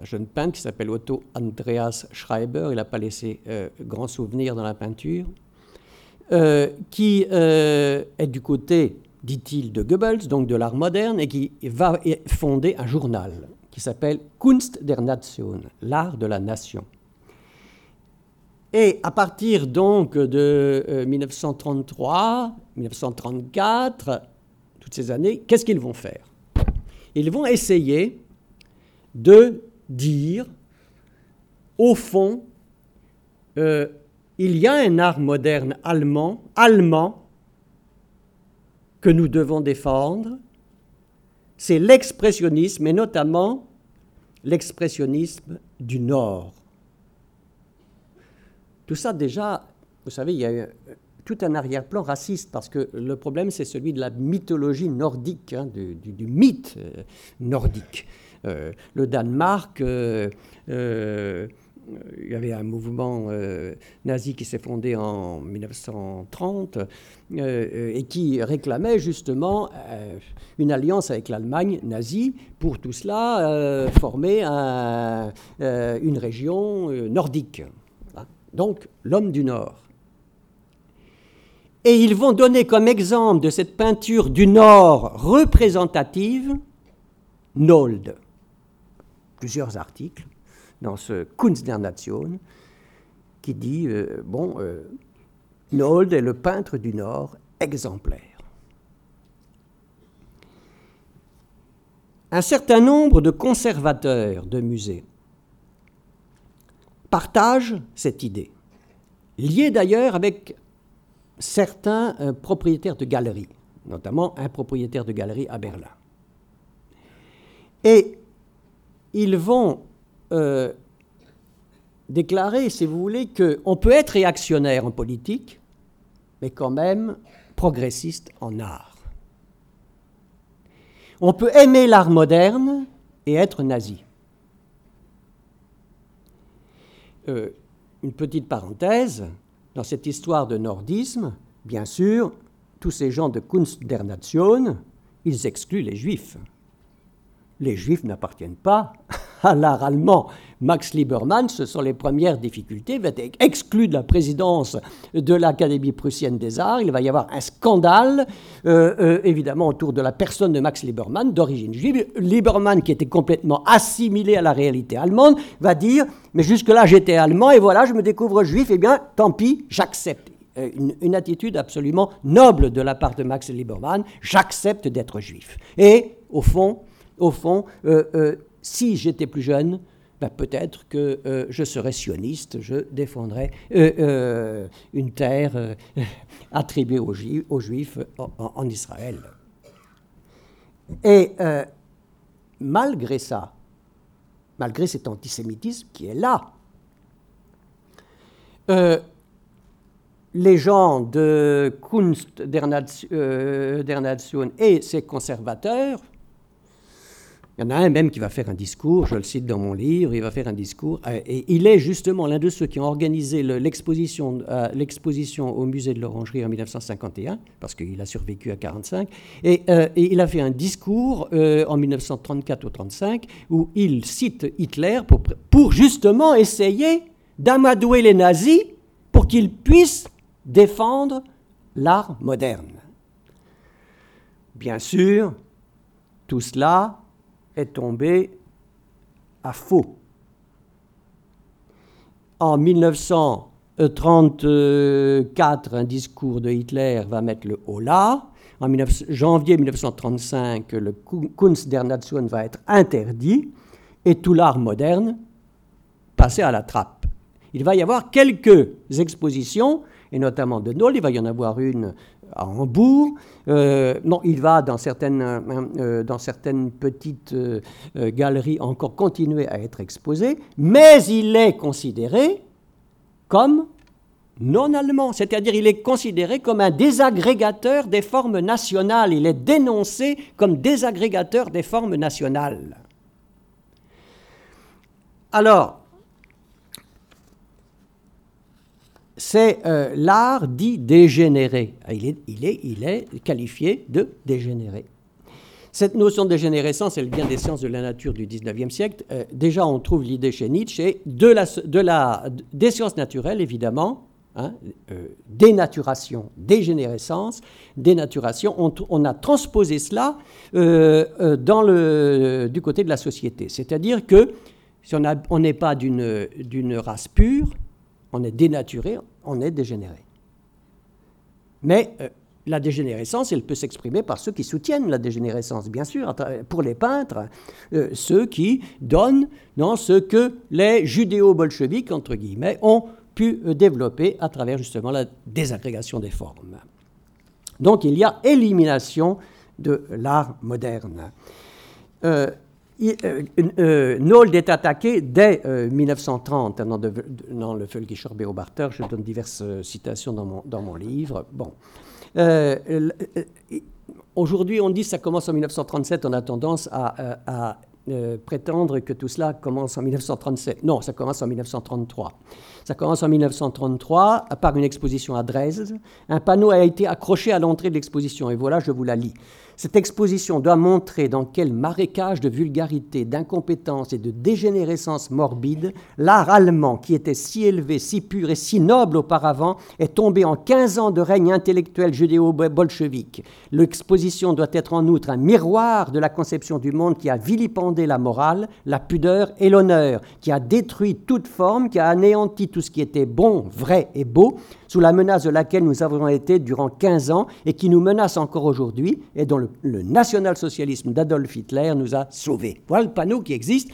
un jeune peintre qui s'appelle Otto Andreas Schreiber, il n'a pas laissé grand souvenir dans la peinture, qui est du côté, dit-il, de Goebbels, donc de l'art moderne, et qui va fonder un journal qui s'appelle Kunst der Nation, l'art de la nation. Et à partir donc de 1933, 1934, toutes ces années, qu'est-ce qu'ils vont faire? Ils vont essayer de dire, au fond, euh, il y a un art moderne allemand, allemand, que nous devons défendre, c'est l'expressionnisme, et notamment l'expressionnisme du Nord. Tout ça déjà, vous savez, il y a tout un arrière-plan raciste, parce que le problème, c'est celui de la mythologie nordique, hein, du, mythe euh, nordique. Euh, le Danemark, euh, il y avait un mouvement nazi qui s'est fondé en 1930 et qui réclamait justement une alliance avec l'Allemagne nazie pour tout cela former une région nordique. Donc l'homme du Nord. Et ils vont donner comme exemple de cette peinture du Nord représentative Nold. Plusieurs articles dans ce Kunst der Nation qui dit euh, bon, euh, Nold est le peintre du Nord exemplaire. Un certain nombre de conservateurs de musées partagent cette idée, liée d'ailleurs avec certains euh, propriétaires de galeries, notamment un propriétaire de galerie à Berlin. Et ils vont euh, déclarer, si vous voulez, qu'on peut être réactionnaire en politique, mais quand même progressiste en art. On peut aimer l'art moderne et être nazi. Euh, une petite parenthèse, dans cette histoire de nordisme, bien sûr, tous ces gens de Kunst der Nation, ils excluent les juifs. Les juifs n'appartiennent pas à l'art allemand. Max Liebermann, ce sont les premières difficultés, va être exclu de la présidence de l'Académie prussienne des arts. Il va y avoir un scandale, euh, euh, évidemment, autour de la personne de Max Liebermann, d'origine juive. Liebermann, qui était complètement assimilé à la réalité allemande, va dire Mais jusque-là, j'étais allemand et voilà, je me découvre juif, eh bien, tant pis, j'accepte. Euh, une, une, attitude absolument noble de la part de Max Liebermann j'accepte d'être juif. Et, au fond, au fond, si j'étais plus jeune, ben, peut-être que euh, je serais sioniste, je défendrais euh, euh, une terre attribuée aux, Juifs, en, Israël. Et malgré ça, malgré cet antisémitisme qui est là, les gens de Kunst der Nation et ses conservateurs il y en a un même qui va faire un discours, je le cite dans mon livre, il va faire un discours, euh, et il est justement l'un de ceux qui ont organisé euh, l'exposition au musée de l'Orangerie en 1951, parce qu'il a survécu à 1945, euh, et, il a fait un discours en 1934 ou 1935 où il cite Hitler pour, pour justement essayer d'amadouer les nazis pour qu'ils puissent défendre l'art moderne. Bien sûr, tout cela est tombé à faux. En 1934, un discours de Hitler va mettre le holà. En janvier 1935, le Kunst der Nation va être interdit et tout l'art moderne passer à la trappe. Il va y avoir quelques expositions, et notamment de Nol, il va y en avoir une à Hambourg. Euh, non, il va dans certaines, euh, euh, petites galeries encore continuer à être exposé, mais il est considéré comme non allemand, c'est-à-dire il est considéré comme un désagrégateur des formes nationales, il est dénoncé comme désagrégateur des formes nationales. Alors, c'est euh, l'art dit dégénéré. Ah, il est, il, est, il est, qualifié de dégénéré. Cette notion de dégénérescence, elle vient des sciences de la nature du 19e siècle. Euh, déjà, on trouve l'idée chez Nietzsche de la, de la, des sciences naturelles, évidemment, hein, euh, dénaturation, dégénérescence, dénaturation. On, a transposé cela du côté de la société. C'est-à-dire que si on n'est pas d'une race pure, on est dénaturé, on est dégénéré. Mais euh, la dégénérescence, elle peut s'exprimer par ceux qui soutiennent la dégénérescence, bien sûr, pour les peintres, euh, ceux qui donnent dans ce que les judéo-bolcheviques, entre guillemets, ont pu euh, développer à travers justement la désagrégation des formes. Donc il y a élimination de l'art moderne. Euh, Nold est attaqué dès 1930 dans, dans, le Völkischer Beobachter. Je donne diverses citations dans mon, livre. Bon. Aujourd'hui, on dit que ça commence en 1937. On a tendance à prétendre que tout cela commence en 1937. Non, ça commence en 1933. Ça commence en 1933 par une exposition à Dresde. Un panneau a été accroché à l'entrée de l'exposition et voilà, je vous la lis. Cette exposition doit montrer dans quel marécage de vulgarité, d'incompétence et de dégénérescence morbide l'art allemand, qui était si élevé, si pur et si noble auparavant, est tombé en 15 ans de règne intellectuel judéo-bolchevique. L'exposition doit être en outre un miroir de la conception du monde qui a vilipendé la morale, la pudeur et l'honneur, qui a détruit toute forme, qui a anéanti tout ce qui était bon, vrai et beau, sous la menace de laquelle nous avons été durant 15 ans et qui nous menace encore aujourd'hui et dont le, national-socialisme d'Adolf Hitler nous a sauvés. Voilà le panneau qui existe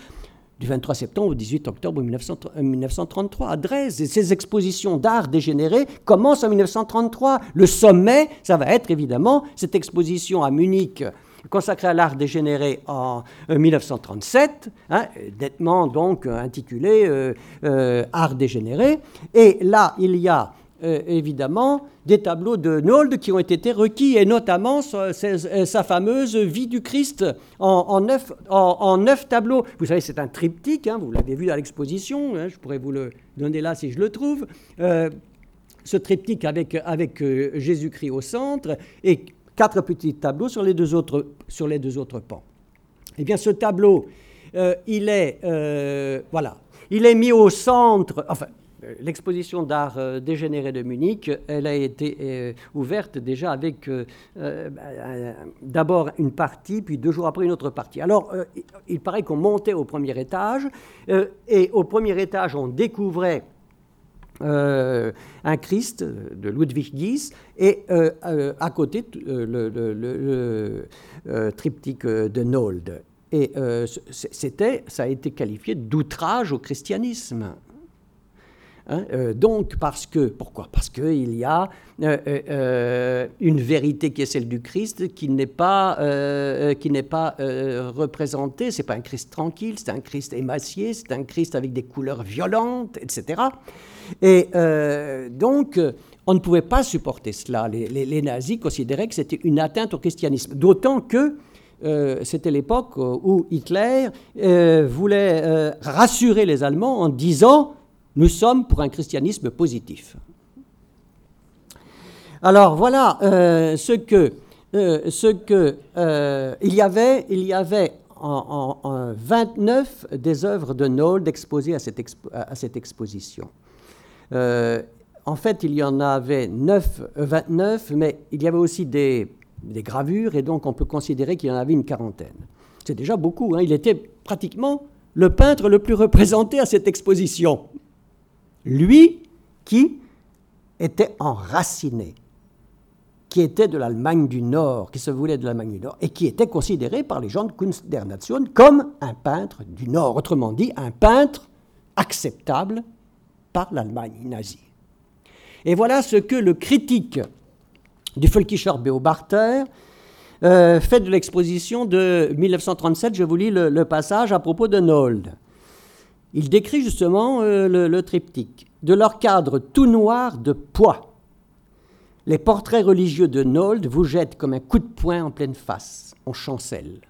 du 23 septembre au 18 octobre 1933 à Dresde. Ces expositions d'art dégénéré commencent en 1933. Le sommet, ça va être évidemment cette exposition à Munich consacrée à l'art dégénéré en 1937, euh, hein, nettement donc intitulé euh, euh, Art dégénéré. Et là, il y a euh, évidemment des tableaux de Nold qui ont été requis, et notamment sa, sa fameuse Vie du Christ en, neuf, tableaux. Vous savez, c'est un triptyque, hein, vous l'avez vu dans l'exposition, hein, je pourrais vous le donner là si je le trouve. Euh, ce triptyque avec, euh, Jésus-Christ au centre et quatre petits tableaux sur les deux autres, sur les deux autres pans. Eh bien, ce tableau, il est, voilà, il est mis au centre, enfin, L'exposition d'art euh, dégénéré de Munich, elle a été euh, ouverte déjà avec euh, d'abord une partie, puis deux jours après une autre partie. Alors, il paraît qu'on montait au premier étage, et au premier étage, on découvrait un Christ de Ludwig Gies et à côté le, triptyque de Nold. Et c'était, ça a été qualifié d'outrage au christianisme. Hein, euh, donc, parce que, pourquoi? Parce qu'il y a euh, euh, une vérité qui est celle du Christ qui n'est pas, qui n'est pas représentée. C'est pas un Christ tranquille, c'est un Christ émacié, c'est un Christ avec des couleurs violentes, etc. Et donc, on ne pouvait pas supporter cela. Les, les nazis considéraient que c'était une atteinte au christianisme. D'autant que c'était l'époque où Hitler voulait rassurer les Allemands en disant nous sommes pour un christianisme positif. Alors voilà euh, ce que, euh, ce que euh, il y avait, il y avait en, 29 des œuvres de Nold exposées à cette, exposition. en fait, il y en avait 9, 29, mais il y avait aussi des, des gravures, et donc on peut considérer qu'il y en avait une quarantaine. C'est déjà beaucoup. Hein. Il était pratiquement le peintre le plus représenté à cette exposition. Lui qui était enraciné, qui était de l'Allemagne du Nord, qui se voulait de l'Allemagne du Nord, et qui était considéré par les gens de Kunst der Nation comme un peintre du Nord, autrement dit, un peintre acceptable par l'Allemagne nazie. Et voilà ce que le critique du Völkischer Beobachter euh, fait de l'exposition de 1937. Je vous lis le passage à propos de Nold. Il décrit justement euh, le, triptyque. De leur cadre tout noir de poids, les portraits religieux de Nold vous jettent comme un coup de poing en pleine face. On chancelle.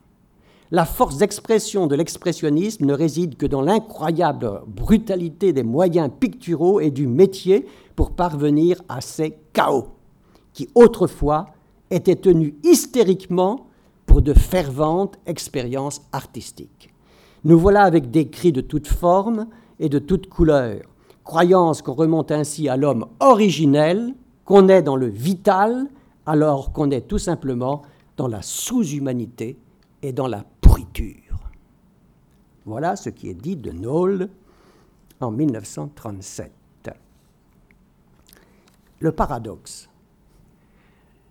La force d'expression de l'expressionnisme ne réside que dans l'incroyable brutalité des moyens picturaux et du métier pour parvenir à ces chaos, qui autrefois étaient tenus hystériquement pour de ferventes expériences artistiques. Nous voilà avec des cris de toutes formes et de toutes couleurs, croyance qu'on remonte ainsi à l'homme originel, qu'on est dans le vital, alors qu'on est tout simplement dans la sous-humanité et dans la pourriture. Voilà ce qui est dit de Noll en 1937. le paradoxe,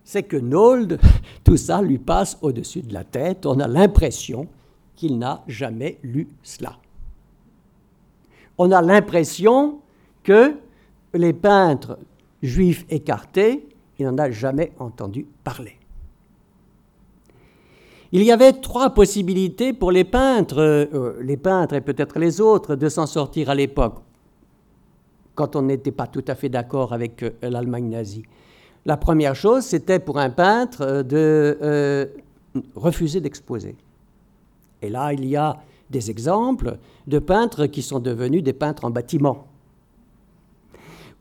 c'est que Nold, tout ça lui passe au-dessus de la tête. On a l'impression qu'il n'a jamais lu cela. On a l'impression que les peintres juifs écartés, il n'en a jamais entendu parler. Il y avait trois possibilités pour les peintres, euh, les peintres et peut-être les autres, de s'en sortir à l'époque, quand on n'était pas tout à fait d'accord avec euh, l'Allemagne nazie. La première chose, c'était pour un peintre euh, de refuser d'exposer. Et là, il y a des exemples de peintres qui sont devenus des peintres en bâtiment.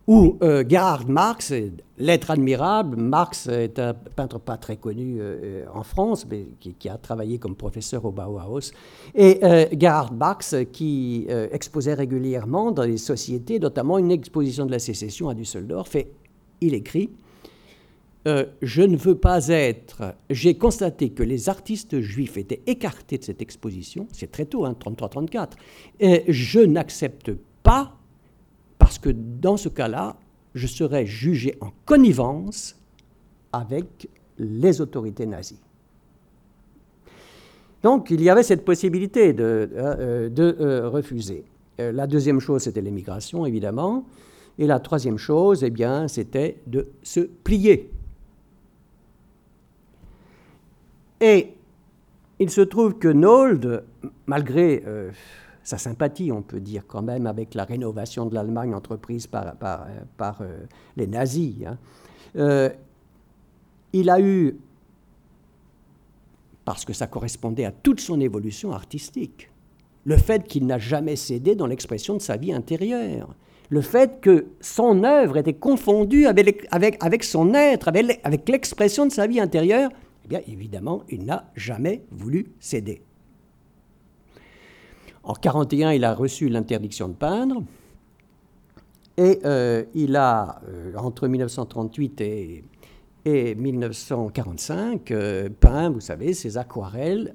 Où euh, Gerhard Marx, l'être admirable, Marx est un peintre pas très connu euh, en France, mais qui, a travaillé comme professeur au Bauhaus, et euh, Gerhard Marx qui exposait régulièrement dans les sociétés, notamment une exposition de la sécession à Düsseldorf, et il écrit je ne veux pas être. J'ai constaté que les artistes juifs étaient écartés de cette exposition, c'est très tôt, hein, 33-34, et je n'accepte pas parce que dans ce cas-là, je serais jugé en connivence avec les autorités nazies. Donc il y avait cette possibilité de, euh, euh, refuser. Euh, la deuxième chose, c'était l'émigration, évidemment. Et la troisième chose, eh bien, c'était de se plier. Et il se trouve que Nold, malgré sa sympathie, on peut dire quand même, avec la rénovation de l'Allemagne entreprise par, par euh, les nazis. Hein. Euh, il a eu, parce que ça correspondait à toute son évolution artistique, le fait qu'il n'a jamais cédé dans l'expression de sa vie intérieure, le fait que son œuvre était confondue avec, son être, avec l'expression de sa vie intérieure, eh évidemment, il n'a jamais voulu céder. En 1941, il a reçu l'interdiction de peindre. Et euh, il a, euh, entre 1938 et, 1945, euh, peint, vous savez, ses aquarelles,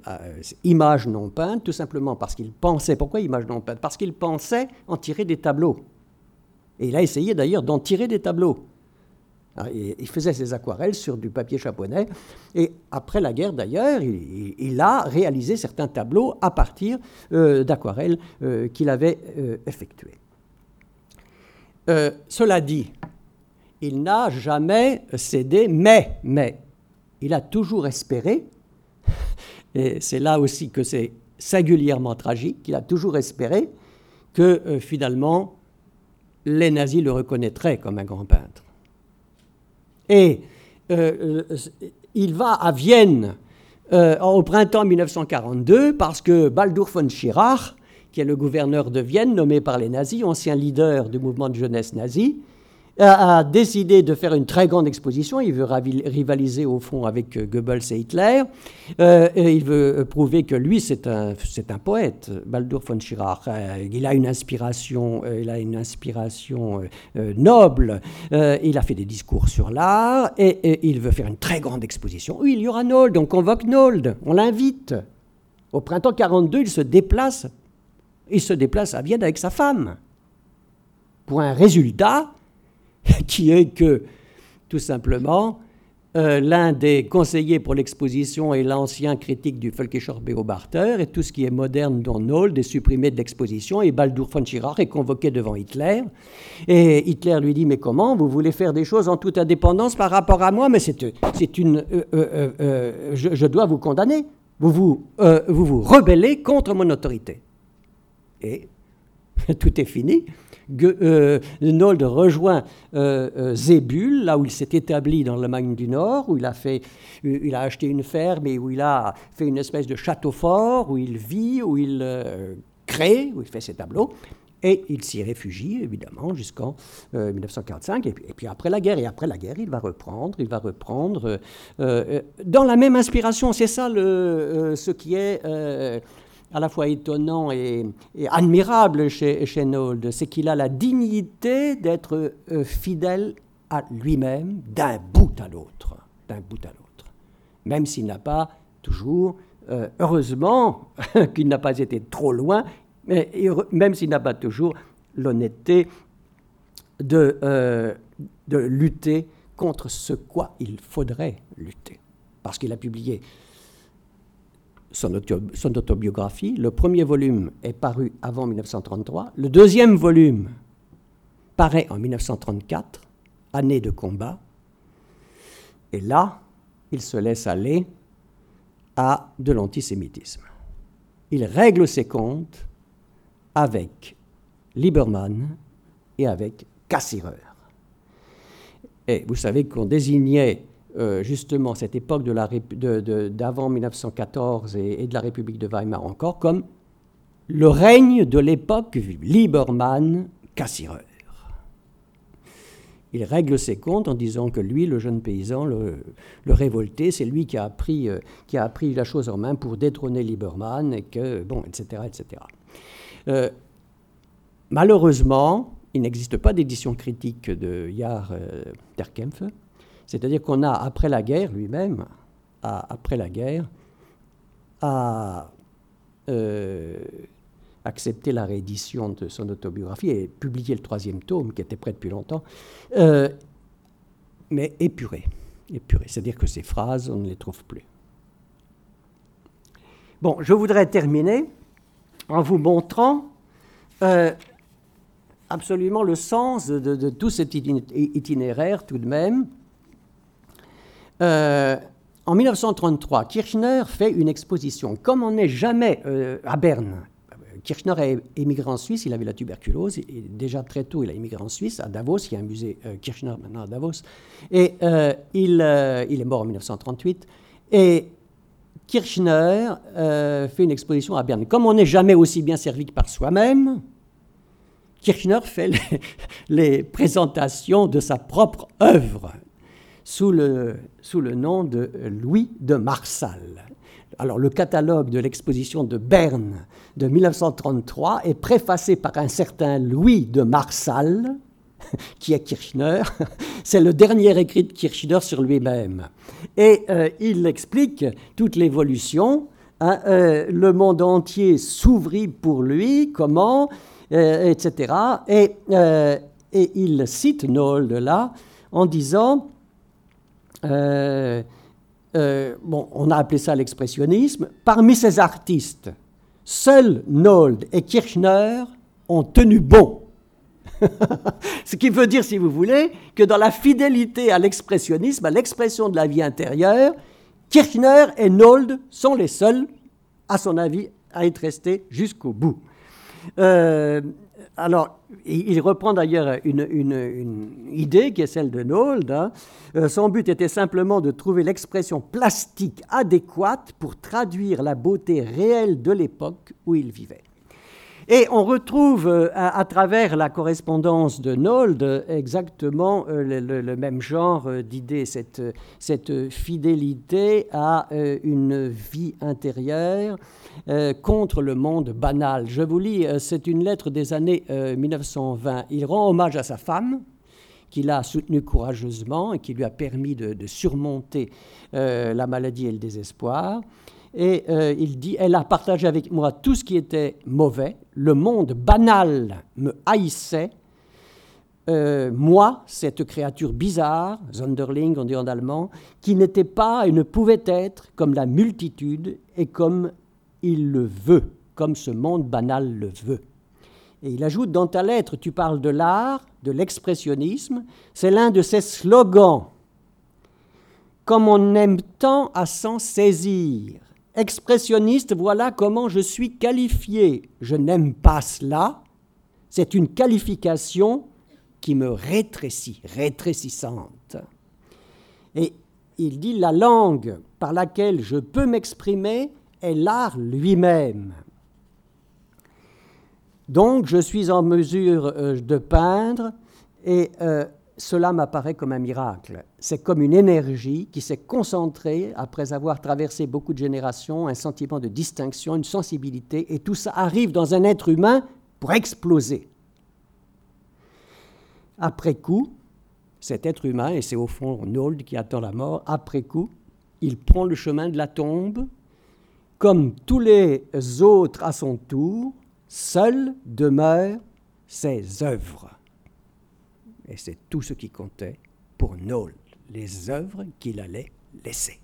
images non peintes, tout simplement parce qu'il pensait. Pourquoi images non peintes? Parce qu'il pensait en tirer des tableaux. Et il a essayé d'ailleurs d'en tirer des tableaux. Ah, il faisait ses aquarelles sur du papier chaponais. Et après la guerre, d'ailleurs, il, a réalisé certains tableaux à partir euh, d'aquarelles euh, qu'il avait euh, effectuées. cela dit, il n'a jamais cédé, mais, mais, il a toujours espéré, et c'est là aussi que c'est singulièrement tragique, il a toujours espéré que finalement les nazis le reconnaîtraient comme un grand peintre. Et euh, euh, il va à Vienne euh, au printemps 1942 parce que Baldur von Schirach, qui est le gouverneur de Vienne nommé par les nazis, ancien leader du mouvement de jeunesse nazi, a, décidé de faire une très grande exposition. Il veut rivaliser au fond avec euh, Goebbels et Hitler. Euh, et il veut euh, prouver que lui, c'est un, un poète, Baldur von Schirach. il a une inspiration, il a une inspiration noble. il a fait des discours sur l'art et, il veut faire une très grande exposition. Oui, il y aura Nold, on convoque Nold, on l'invite. Au printemps 42, il se déplace. Il se déplace à Vienne avec sa femme. Pour un résultat qui est que, tout simplement, euh, l'un des conseillers pour l'exposition est l'ancien critique du Völkischer Beobachter, et tout ce qui est moderne dans Nold est supprimé de l'exposition, et Baldur von Schirach est convoqué devant Hitler. Et Hitler lui dit, mais comment Vous voulez faire des choses en toute indépendance par rapport à moi Mais c'est une... Euh, euh, je, je, dois vous condamner. Vous vous, vous vous rebellez contre mon autorité. Et tout est fini. Euh, Nold rejoint euh, euh, Zébul, là où il s'est établi dans l'Allemagne du Nord, où il a, fait, il a acheté une ferme et où il a fait une espèce de château fort, où il vit, où il crée, où il fait ses tableaux. Et il s'y réfugie, évidemment, jusqu'en 1945. Et puis, après la guerre, et après la guerre, il va reprendre, il va reprendre dans la même inspiration. C'est ça le, ce qui est à la fois étonnant et, admirable chez, chez Nold, c'est qu'il a la dignité d'être euh, fidèle à lui-même d'un bout à l'autre, d'un bout à l'autre, même s'il n'a pas toujours, euh, heureusement qu'il n'a pas été trop loin, même s'il n'a pas toujours l'honnêteté de, euh, de lutter contre ce quoi il faudrait lutter. Parce qu'il a publié son, autobiographie. Le premier volume est paru avant 1933. Le deuxième volume paraît en 1934, année de combat. Et là, il se laisse aller à de l'antisémitisme. Il règle ses comptes avec Lieberman et avec Cassirer. Et vous savez qu'on désignait euh, justement cette époque d'avant 1914 et, de la République de Weimar encore comme le règne de l'époque Lieberman-Cassirer. Il règle ses comptes en disant que lui, le jeune paysan, le, révolté, c'est lui qui a, appris, euh, qui a appris la chose en main pour détrôner Lieberman, et que, bon, etc., etc. Euh, malheureusement, il n'existe pas d'édition critique de euh, Terkempf, c'est-à-dire qu'on a, après la guerre, lui-même, après la guerre, a accepté la réédition de son autobiographie et publié le troisième tome, qui était prêt depuis longtemps, euh, mais épuré. épuré. C'est-à-dire que ces phrases, on ne les trouve plus. Bon, je voudrais terminer en vous montrant euh, absolument le sens de, tout cet itinéraire tout de même. Euh, en 1933, Kirchner fait une exposition. Comme on n'est jamais à Berne, Kirchner est émigré en Suisse, il avait la tuberculose, déjà très tôt il a émigré en Suisse, à Davos, il y a un musée euh, Kirchner maintenant à Davos, et euh, il, euh, est mort en 1938, et Kirchner fait une exposition à Berne. Comme on n'est jamais aussi bien servi que par soi-même, Kirchner fait les, présentations de sa propre œuvre sous le, sous le nom de Louis de Marsal. Alors le catalogue de l'exposition de Berne de 1933 est préfacé par un certain Louis de Marsal, qui est Kirchner. C'est le dernier écrit de Kirchner sur lui-même. Et euh, il explique toute l'évolution. Hein, euh, le monde entier s'ouvrit pour lui, comment, euh, etc. Et, il cite Nold là en disant bon, on a appelé ça l'expressionnisme. Parmi ces artistes, seuls Nold et Kirchner ont tenu bon. Ce qui veut dire, si vous voulez, que dans la fidélité à l'expressionnisme, à l'expression de la vie intérieure, Kirchner et Nold sont les seuls, à son avis, à être restés jusqu'au bout. Euh, alors, il reprend d'ailleurs une, idée qui est celle de Nold. Hein. Euh, son but était simplement de trouver l'expression plastique adéquate pour traduire la beauté réelle de l'époque où il vivait. Et on retrouve euh, à, travers la correspondance de Nold exactement euh, le, même genre d'idée, cette, fidélité à une vie intérieure euh, contre le monde banal. Je vous lis, euh, c'est une lettre des années 1920. Euh, Il rend hommage à sa femme, qu'il a soutenue courageusement et qui lui a permis de, surmonter la maladie et le désespoir. Et il dit, elle a partagé avec moi tout ce qui était mauvais, le monde banal me haïssait, moi, cette créature bizarre, Sonderling on dit en allemand, qui n'était pas et ne pouvait être comme la multitude et comme il le veut, comme ce monde banal le veut. Et il ajoute dans ta lettre, tu parles de l'art, de l'expressionnisme, c'est l'un de ses slogans. Comme on aime tant à s'en saisir. Expressionniste, voilà comment je suis qualifié. Je n'aime pas cela. C'est une qualification qui me rétrécit, rétrécissante. Et il dit la langue par laquelle je peux m'exprimer est l'art lui-même. Donc je suis en mesure euh, de peindre et euh, cela m'apparaît comme un miracle. C'est comme une énergie qui s'est concentrée après avoir traversé beaucoup de générations, un sentiment de distinction, une sensibilité, et tout ça arrive dans un être humain pour exploser. Après coup, cet être humain, et c'est au fond Nold qui attend la mort, après coup, il prend le chemin de la tombe, comme tous les autres à son tour, seules demeurent ses œuvres. Et c'est tout ce qui comptait pour Noll, les œuvres qu'il allait laisser.